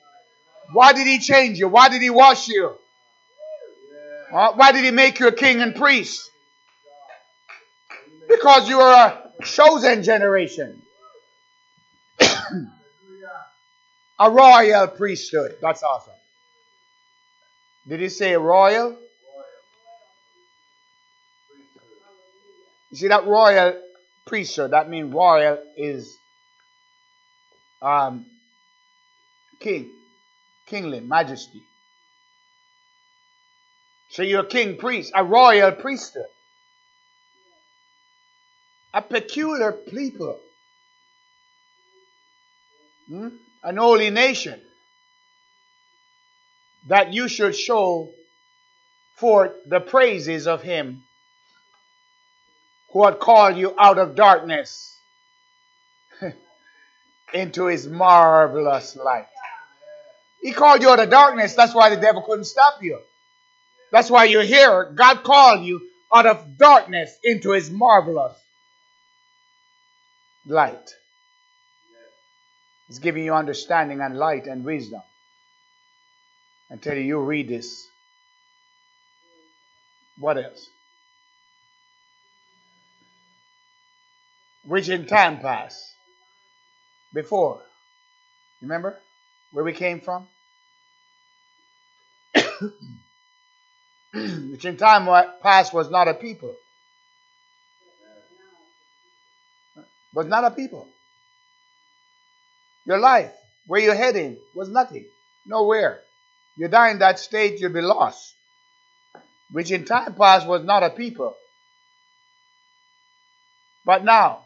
Why did he change you? Why did he wash you? Why did he make you a king and priest? Because you are a chosen generation. a royal priesthood. That's awesome. Did he say royal? You see that royal priesthood, that means royal is um, king, kingly, majesty. So you're a king priest, a royal priesthood, a peculiar people, hmm? an holy nation, that you should show forth the praises of him who had called you out of darkness into his marvelous light. He called you out of darkness. That's why the devil couldn't stop you. That's why you're here. God called you out of darkness into his marvelous light. He's giving you understanding and light and wisdom. You, you read this. What else? Which in time past, before, remember where we came from? which in time past was not a people. Was not a people. Your life, where you're heading, was nothing. Nowhere. You die in that state, you'll be lost. Which in time past was not a people. But now,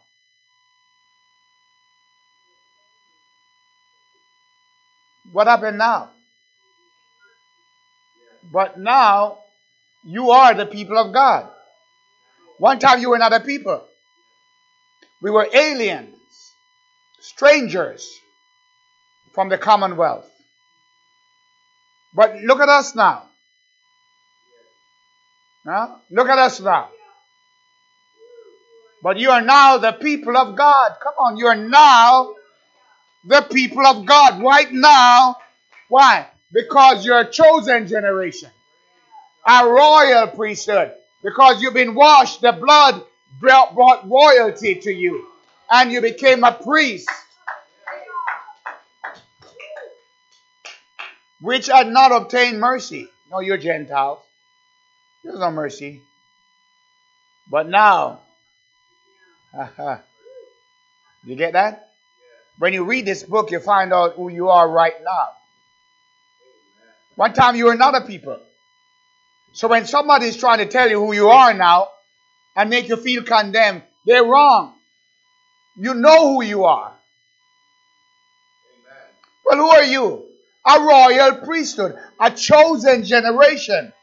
What happened now? But now you are the people of God. One time you were not a people. We were aliens, strangers from the commonwealth. But look at us now. Now, look at us now. But you are now the people of God. Come on, you are now the people of God right now. Why? Because you're a chosen generation, a royal priesthood. Because you've been washed, the blood brought, royalty to you, and you became a priest. Which had not obtained mercy. No, you're Gentiles. There's no mercy. But now, you get that? When you read this book, you find out who you are right now. One time you were another people. So when somebody is trying to tell you who you are now and make you feel condemned, they're wrong. You know who you are. Well, who are you? A royal priesthood, a chosen generation.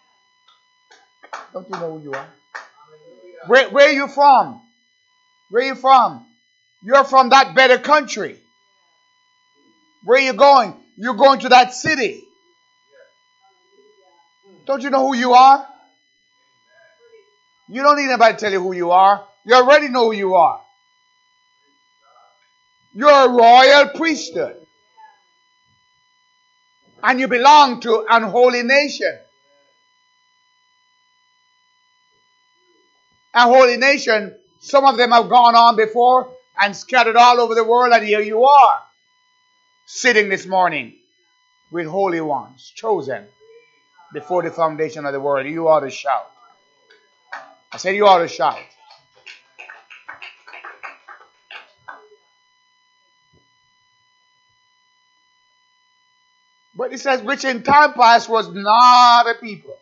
Don't you know who you are? Where, where are you from? Where are you from? You're from that better country. Where are you going? You're going to that city. Don't you know who you are? You don't need anybody to tell you who you are. You already know who you are. You're a royal priesthood. And you belong to an holy nation. A holy nation, some of them have gone on before and scattered all over the world, and here you are sitting this morning with holy ones, chosen before the foundation of the world. You ought to shout. I said, You ought to shout. But it says, which in time past was not a people.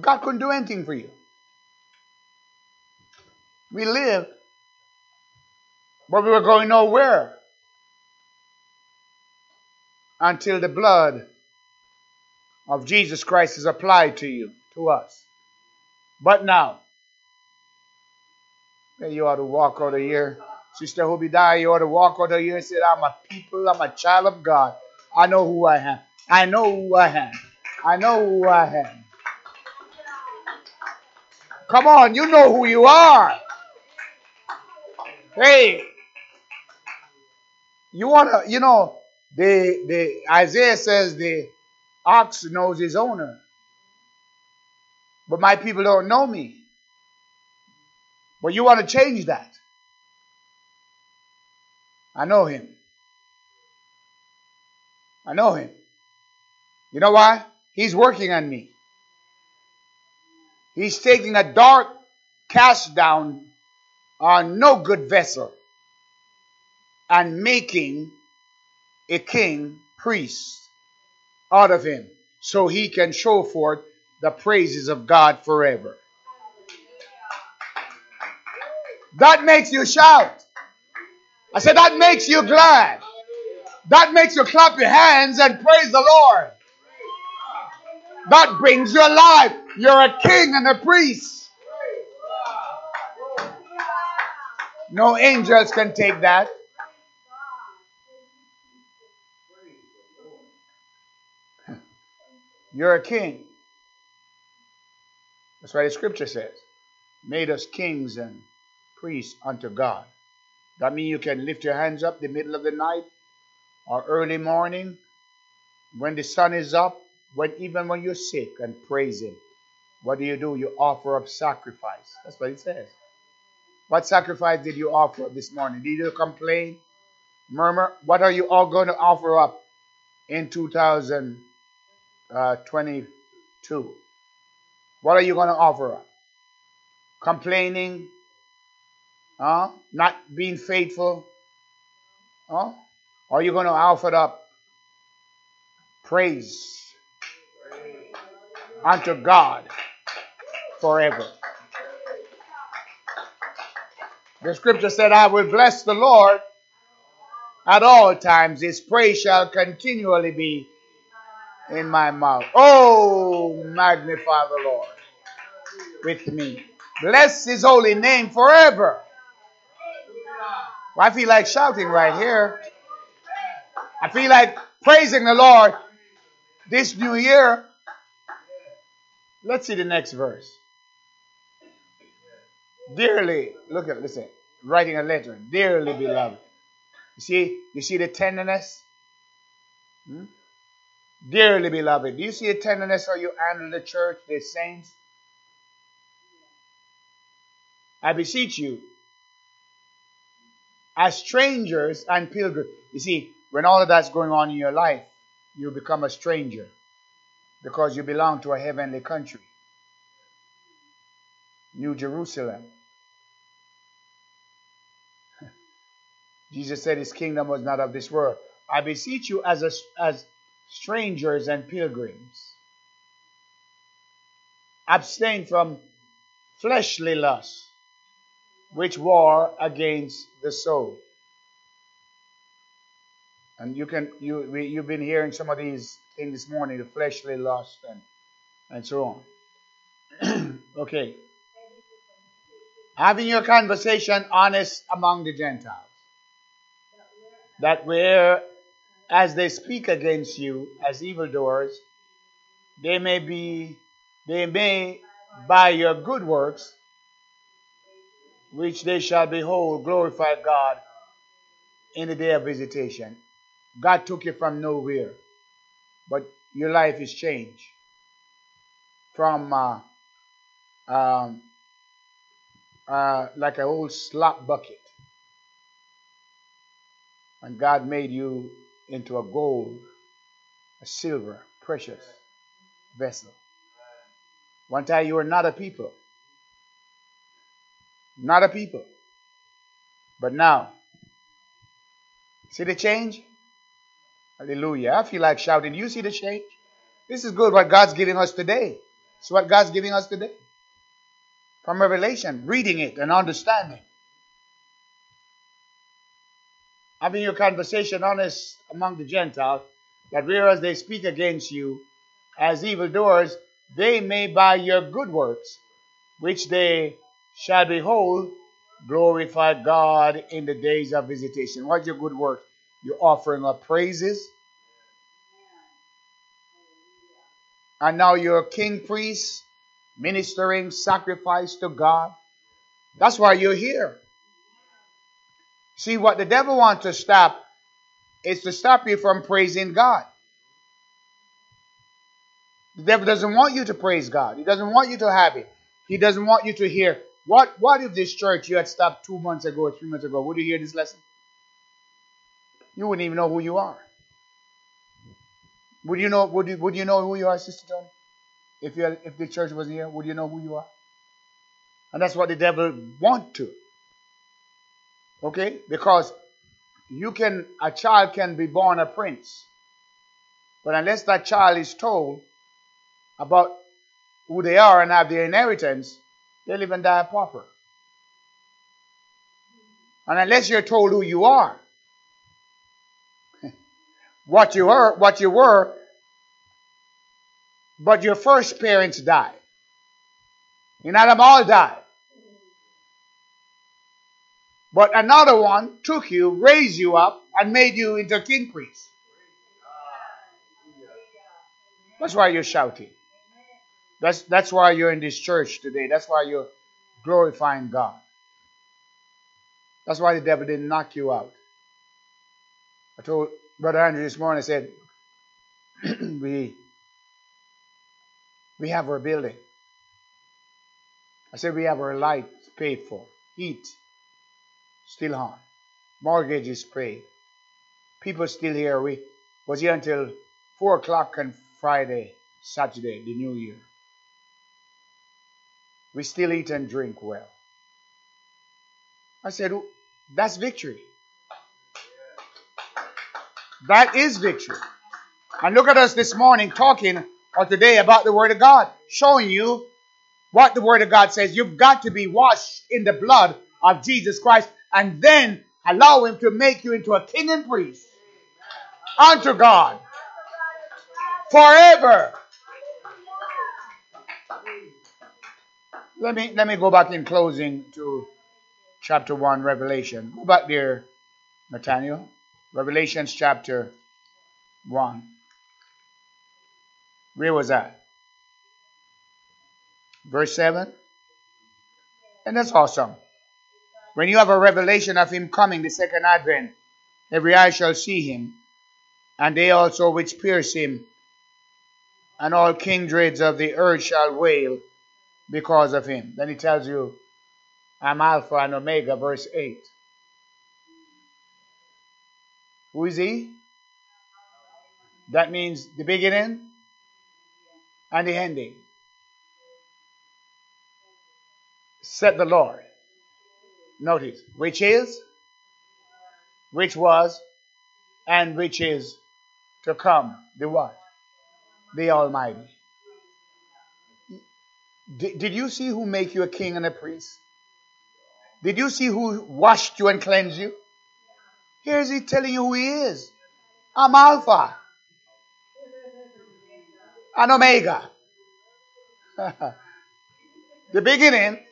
God couldn't do anything for you. We lived, but we were going nowhere until the blood of Jesus Christ is applied to you, to us. But now, you ought to walk out of here. Sister Hobidiah, you ought to walk out of here and say, I'm a people, I'm a child of God. I know who I am. I know who I am. I know who I am. Come on, you know who you are. Hey, you wanna, you know, the the Isaiah says the ox knows his owner, but my people don't know me. But you want to change that. I know him. I know him. You know why? He's working on me. He's taking a dark cast down on no good vessel and making a king priest out of him so he can show forth the praises of God forever. That makes you shout. I said, that makes you glad. That makes you clap your hands and praise the Lord. That brings you alive. You're a king and a priest. No angels can take that. You're a king. That's why the scripture says, made us kings and priests unto God. That means you can lift your hands up the middle of the night or early morning when the sun is up, when even when you're sick and praise him. What do you do? You offer up sacrifice. That's what it says. What sacrifice did you offer up this morning? Did you complain? Murmur? What are you all going to offer up in Uh, 2022? What are you going to offer up? Complaining? Huh? Not being faithful? Huh? Or are you going to offer up praise unto God forever? The scripture said, I will bless the Lord at all times. His praise shall continually be in my mouth. Oh, magnify the Lord with me. Bless his holy name forever. Well, I feel like shouting right here. I feel like praising the Lord this new year. Let's see the next verse. Dearly, look at listen, writing a letter, dearly beloved. You see, you see the tenderness? Hmm? Dearly beloved, do you see the tenderness how you handle the church, the saints? I beseech you, as strangers and pilgrims. You see, when all of that's going on in your life, you become a stranger because you belong to a heavenly country. New Jerusalem. Jesus said his kingdom was not of this world. I beseech you as, a, as strangers and pilgrims, abstain from fleshly lusts, which war against the soul. And you can you we, you've been hearing some of these things this morning, the fleshly lust and and so on. okay. Having your conversation honest among the Gentiles. That where as they speak against you as evildoers, they may be they may by your good works which they shall behold glorify God in the day of visitation. God took you from nowhere, but your life is changed from uh, um, uh, like an old slop bucket. And God made you into a gold, a silver, precious vessel. One time you were not a people. Not a people. But now, see the change? Hallelujah. I feel like shouting. You see the change? This is good what God's giving us today. It's what God's giving us today. From Revelation, reading it and understanding. Having your conversation honest among the Gentiles, that whereas they speak against you as evildoers, they may by your good works, which they shall behold, glorify God in the days of visitation. What's your good work? You're offering up praises. And now you're a king priest, ministering sacrifice to God. That's why you're here. See, what the devil wants to stop is to stop you from praising God. The devil doesn't want you to praise God. He doesn't want you to have it. He doesn't want you to hear. What, what if this church you had stopped two months ago or three months ago? Would you hear this lesson? You wouldn't even know who you are. Would you know? Would you, would you know who you are, Sister Tony? If you if the church wasn't here, would you know who you are? And that's what the devil want to. Okay, because you can a child can be born a prince, but unless that child is told about who they are and have their inheritance, they live and die a pauper. And unless you're told who you are, what you were, what you were, but your first parents died. You know, them all died. But another one took you, raised you up, and made you into king priest. That's why you're shouting. That's, that's why you're in this church today. That's why you're glorifying God. That's why the devil didn't knock you out. I told Brother Andrew this morning, I said, we, we have our building. I said, we have our light paid for, heat still on, mortgage is paid. People still here. We was here until 4 o'clock on Friday, Saturday, the new year. We still eat and drink well. I said, that's victory. That is victory. And look at us this morning talking or today about the Word of God, showing you what the Word of God says. You've got to be washed in the blood of Jesus Christ and then allow Him to make you into a king and priest unto God forever. Let me let me go back in closing to chapter 1 Revelation. Go back there, Nathaniel. Revelations chapter 1. Where was that? Verse 7. And that's awesome. When you have a revelation of him coming, the second advent, every eye shall see him, and they also which pierce him, and all kindreds of the earth shall wail because of him. Then he tells you, I'm Alpha and Omega, verse 8. Who is he? That means the beginning and the ending. Said the Lord. Notice, which is, which was, and which is to come. The what? The Almighty. Did, did you see who make you a king and a priest? Did you see who washed you and cleansed you? Here's he telling you who he is. I'm Alpha and Omega. the beginning.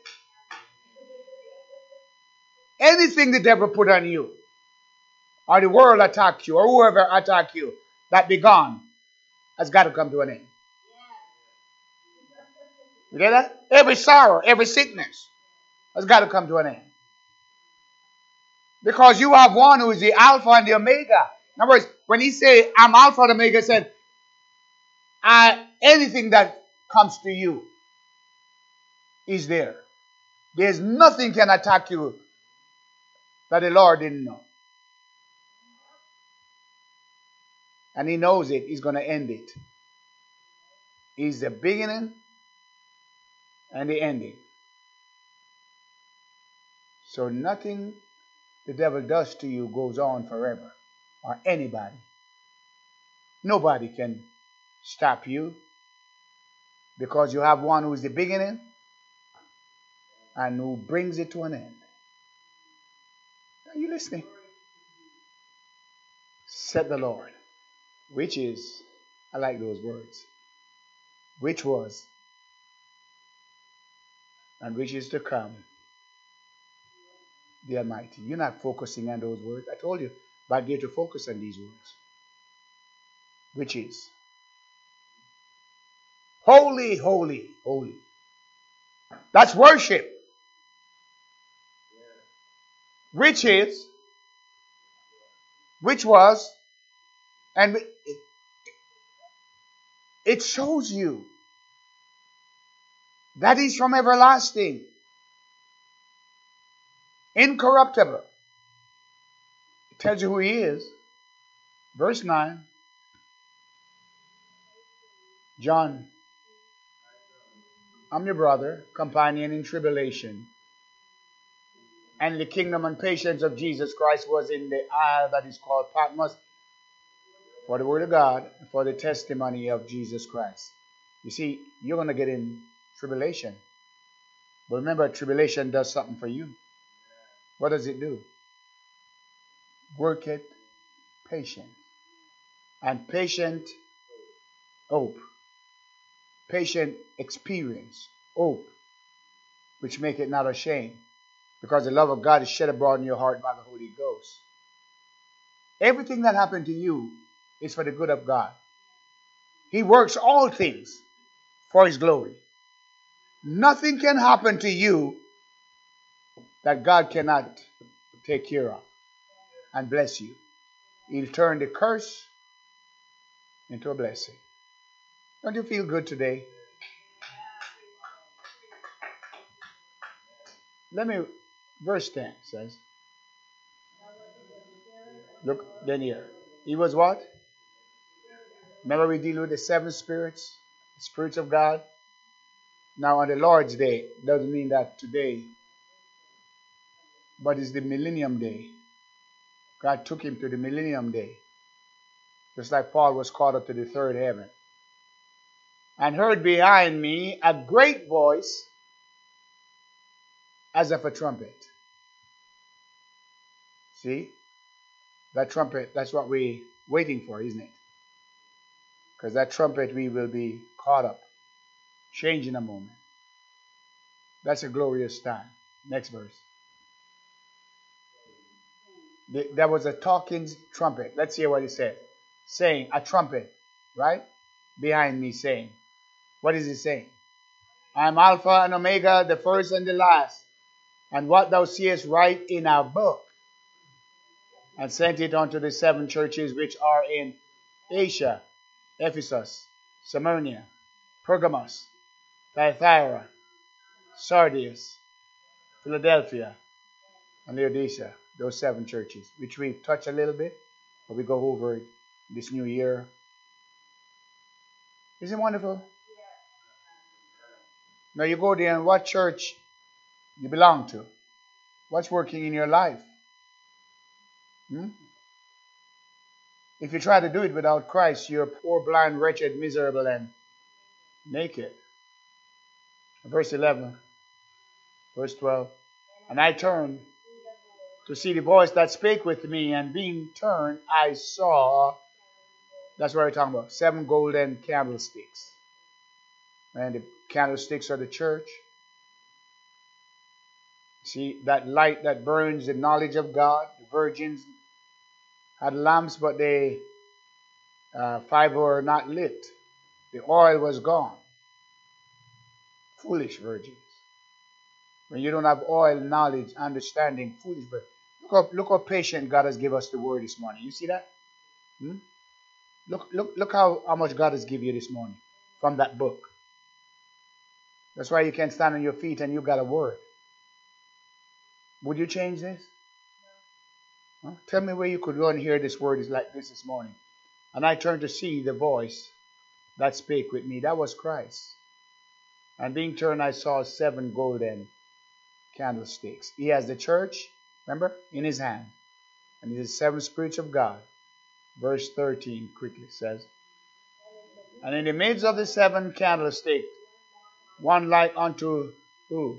Anything the devil put on you, or the world attack you, or whoever attack you, that be gone, has got to come to an end. You get that? Every sorrow, every sickness has got to come to an end. Because you have one who is the Alpha and the Omega. In other words, when he say, I'm Alpha and Omega, said, I, anything that comes to you is there. There's nothing can attack you that the Lord didn't know. And he knows it. He's going to end it. He's the beginning and the ending. So nothing the devil does to you goes on forever, or anybody. Nobody can stop you because you have one who's the beginning and who brings it to an end. Are you listening? Said the Lord, which is, I like those words, which was, and which is to come, the Almighty. You're not focusing on those words. I told you, but get to focus on these words, which is, holy, holy, holy. That's worship which is, which was, and it, shows you that he's from everlasting, incorruptible. It tells you who he is. Verse 9. John, I'm your brother, companion in tribulation and the kingdom and patience of Jesus Christ was in the isle that is called Patmos for the word of God, for the testimony of Jesus Christ. You see, you're going to get in tribulation. But remember, tribulation does something for you. What does it do? Work it patient. And patient hope. Patient experience. Hope. Which make it not ashamed because the love of God is shed abroad in your heart by the Holy Ghost. Everything that happened to you is for the good of God. He works all things for His glory. Nothing can happen to you that God cannot take care of and bless you. He'll turn the curse into a blessing. Don't you feel good today? Let me Verse 10 says, Look, then here. He was what? Remember we deal with the seven spirits, the spirits of God. Now on the Lord's day, doesn't mean that today, but it's the millennium day. God took him to the millennium day. Just like Paul was called up to the third heaven. And heard behind me a great voice as of a trumpet. See? That trumpet, that's what we're waiting for, isn't it? Because that trumpet, we will be caught up. Change in a moment. That's a glorious time. Next verse. There was a talking trumpet. Let's hear what he said. Saying, a trumpet, right? Behind me saying. What is he saying? I am Alpha and Omega, the first and the last and what thou seest write in a book, and sent it unto the seven churches which are in Asia, Ephesus, Smyrna, Pergamos, Thyatira, Sardius, Philadelphia, and Laodicea, those seven churches, which we touch a little bit, but we go over it this new year. Isn't it wonderful? Now you go there and what church you belong to? What's working in your life? Hmm? If you try to do it without Christ, you're poor, blind, wretched, miserable, and naked. Verse 11, verse 12. And I turned to see the voice that spake with me, and being turned, I saw, that's what we're talking about, seven golden candlesticks. And the candlesticks are the church. See, that light that burns the knowledge of God. The virgins had lamps, but they uh, five were not lit. The oil was gone. Foolish virgins. When you don't have oil, knowledge, understanding, foolish virgins. Look how, look how patient God has given us the word this morning. You see that? Hmm? Look, look, look how, how much God has given you this morning from that book. That's why you can't stand on your feet and you got a word. Would you change this? Huh? Tell me where you could go and hear this word is like this this morning. And I turned to see the voice that spake with me. That was Christ. And being turned, I saw seven golden candlesticks. He has the church, remember, in his hand. And the seven spirits of God. Verse 13 quickly says, And in the midst of the seven candlesticks, one like unto who?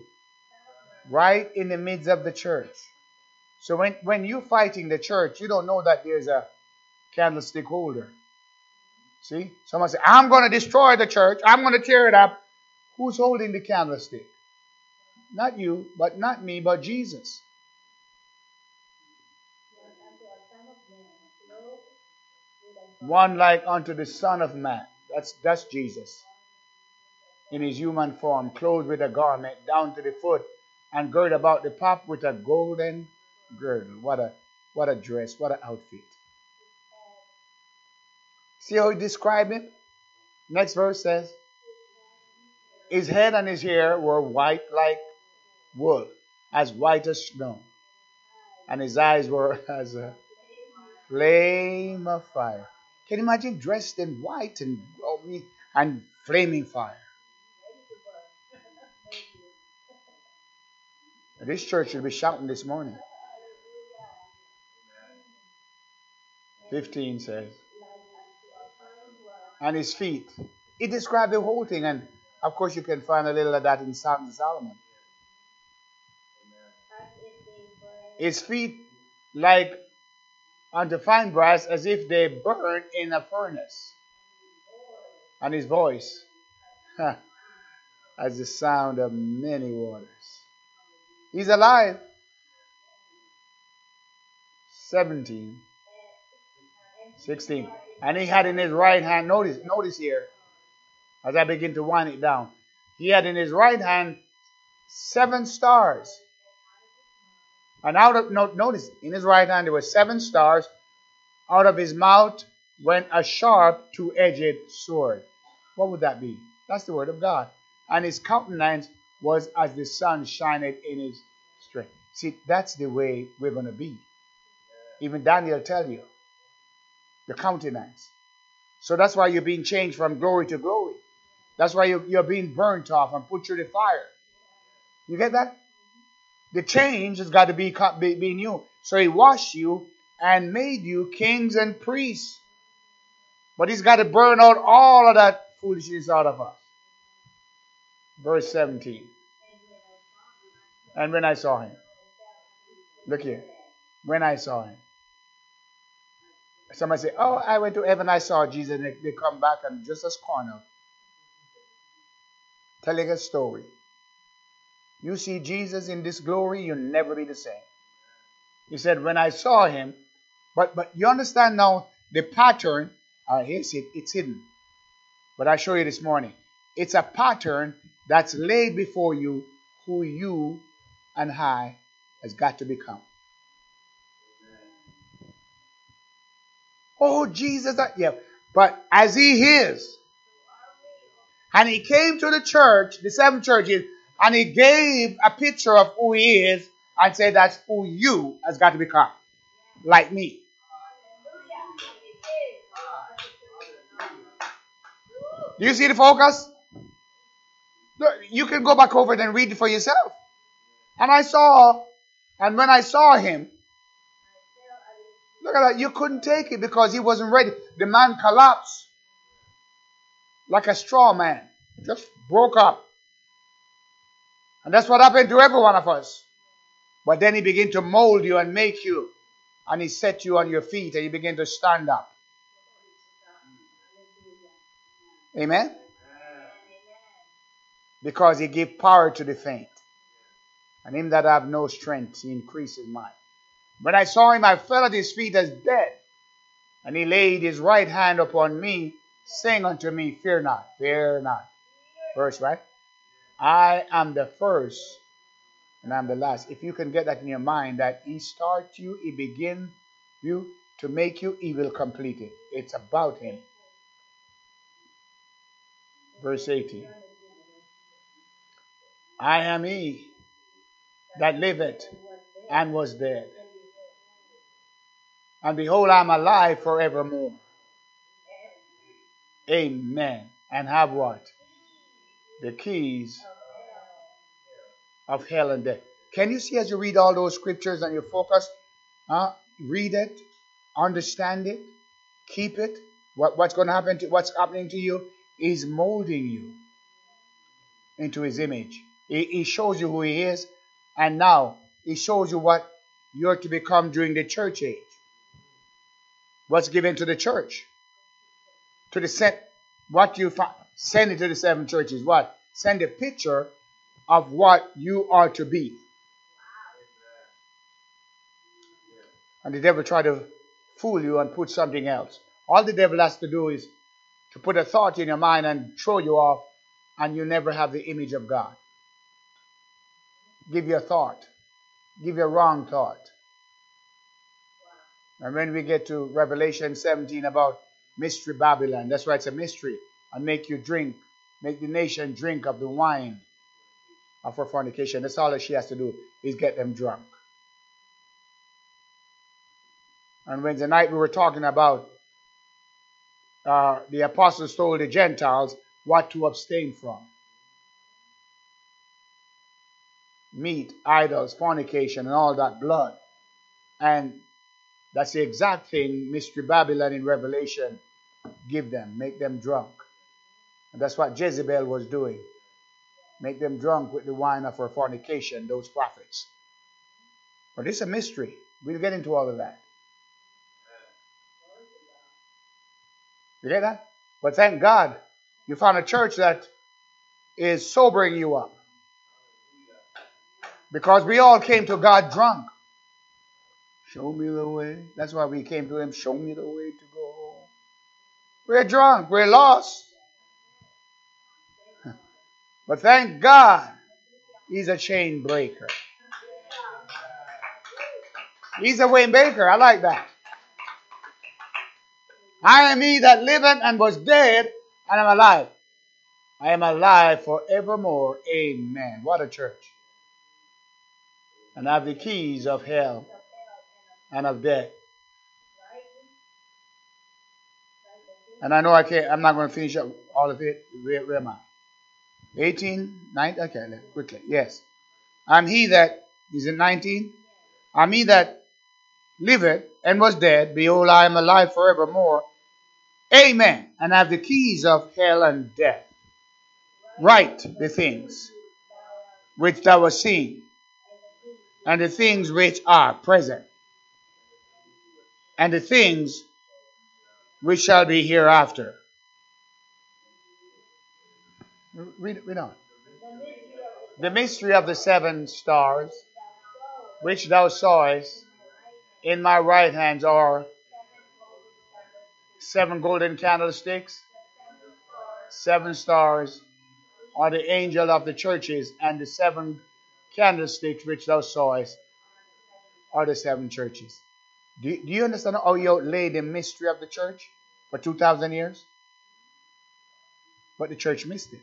Right in the midst of the church. So when, when you're fighting the church, you don't know that there's a candlestick holder. See? Someone say, I'm going to destroy the church. I'm going to tear it up. Who's holding the candlestick? Not you, but not me, but Jesus. One like unto the Son of Man. That's that's Jesus. In his human form, clothed with a garment down to the foot, and girded about the pop with a golden girdle. What a what a dress, what an outfit. See how he described it? Next verse says, His head and his hair were white like wool, as white as snow, and his eyes were as a flame of fire. Can you imagine dressed in white and and flaming fire? This church should be shouting this morning. 15 says, and his feet. It described the whole thing, and of course, you can find a little of that in Psalms of Solomon. His feet like unto fine brass, as if they burn in a furnace. And his voice as the sound of many waters. He's alive. 17. 16. And he had in his right hand, notice, notice here, as I begin to wind it down, he had in his right hand seven stars. And out of, notice, in his right hand there were seven stars. Out of his mouth went a sharp two edged sword. What would that be? That's the word of God. And his countenance was as the sun shineth in his strength. See, that's the way we're going to be. Even Daniel tell you the countenance. So that's why you're being changed from glory to glory. That's why you're, you're being burnt off and put through the fire. You get that? The change has got to be, be, be new. So he washed you and made you kings and priests. But he's got to burn out all of that foolishness out of us. Verse 17. And when I saw him, look here. When I saw him, somebody say, Oh, I went to heaven, I saw Jesus, and they, come back and just as corner telling a story. You see Jesus in this glory, you'll never be the same. He said, When I saw him, but but you understand now the pattern, uh, here's it, it's hidden. But I show you this morning. It's a pattern that's laid before you who you and I has got to become. Oh, Jesus, yeah. But as he is, and he came to the church, the seven churches, and he gave a picture of who he is and said that's who you has got to become. Like me. Do you see the focus? You can go back over it and read it for yourself. And I saw, and when I saw him, look at that, you couldn't take it because he wasn't ready. The man collapsed like a straw man, just broke up. And that's what happened to every one of us. But then he began to mold you and make you. And he set you on your feet and you begin to stand up. Amen? Because he gave power to the faint. And him that have no strength, he increases mine. When I saw him, I fell at his feet as dead. And he laid his right hand upon me, saying unto me, Fear not, fear not. Verse, right? I am the first and I'm the last. If you can get that in your mind, that He starts you, He begin you to make you, He will complete it. It's about Him. Verse 18 I am He that liveth and was dead. And behold, I'm alive forevermore. Amen. And have what? The keys of hell and death. Can you see as you read all those scriptures and you focus? Huh? Read it, understand it, keep it. What, what's going to happen to what's happening to you is molding you into his image. He, he shows you who he is, and now he shows you what you're to become during the church age. What's given to the church? To the set, what you find, send it to the seven churches. What? Send a picture of what you are to be. And the devil try to fool you and put something else. All the devil has to do is to put a thought in your mind and throw you off, and you never have the image of God. Give you a thought, give you a wrong thought. And when we get to Revelation 17 about mystery Babylon, that's why it's a mystery, and make you drink, make the nation drink of the wine of her fornication. That's all that she has to do is get them drunk. And Wednesday night we were talking about uh, the apostles told the Gentiles what to abstain from meat, idols, fornication, and all that blood. And that's the exact thing Mystery Babylon in Revelation give them, make them drunk. And that's what Jezebel was doing. Make them drunk with the wine of her fornication, those prophets. But it's a mystery. We'll get into all of that. You get that? But thank God you found a church that is sobering you up. Because we all came to God drunk. Show me the way. That's why we came to Him. Show me the way to go home. We're drunk. We're lost. But thank God He's a chain breaker. He's a way maker. I like that. I am he that liveth and was dead, and I'm alive. I am alive forevermore. Amen. What a church. And I have the keys of hell and of death. And I know I can't, I'm not going to finish up all of it. Where, where am I? 18, 19, okay, quickly. Yes. I'm he that, is in 19? I'm he that liveth and was dead. Behold, I am alive forevermore. Amen. And have the keys of hell and death. Write the things which thou hast seen, and the things which are present, and the things which shall be hereafter. Read, read on. The mystery of the seven stars, which thou sawest in my right hand, are seven golden candlesticks, seven stars are the angel of the churches, and the seven candlesticks which thou sawest are the seven churches. Do, do you understand how you outlaid the mystery of the church for 2,000 years? But the church missed it.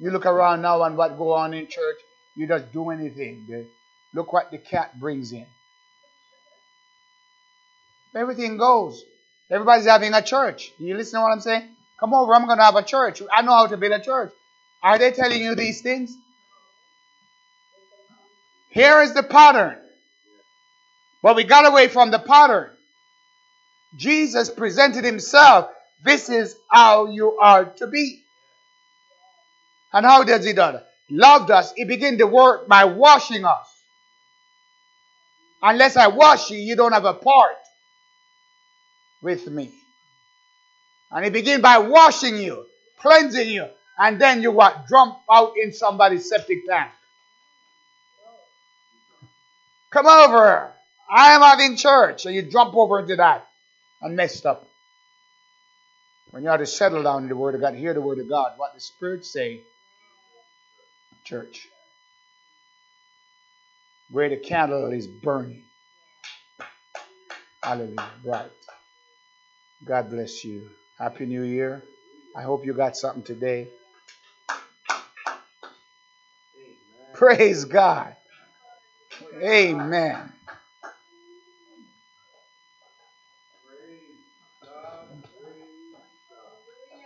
You look around now and what go on in church, you just do anything. Look what the cat brings in. Everything goes. Everybody's having a church. Do you listen to what I'm saying? Come over, I'm going to have a church. I know how to build a church. Are they telling you these things? Here is the pattern. But we got away from the pattern. Jesus presented himself. This is how you are to be. And how does he do that? Loved us. He began to work by washing us. Unless I wash you, you don't have a part with me. And he begin by washing you, cleansing you, and then you what? Jump out in somebody's septic tank. Come over. I am having church. So you jump over into that and messed up. When you have to settle down in the Word of God, hear the Word of God, what the Spirit say, church. Where the candle is burning. Hallelujah. Right. God bless you. Happy New Year. I hope you got something today. Amen. Praise God. Amen.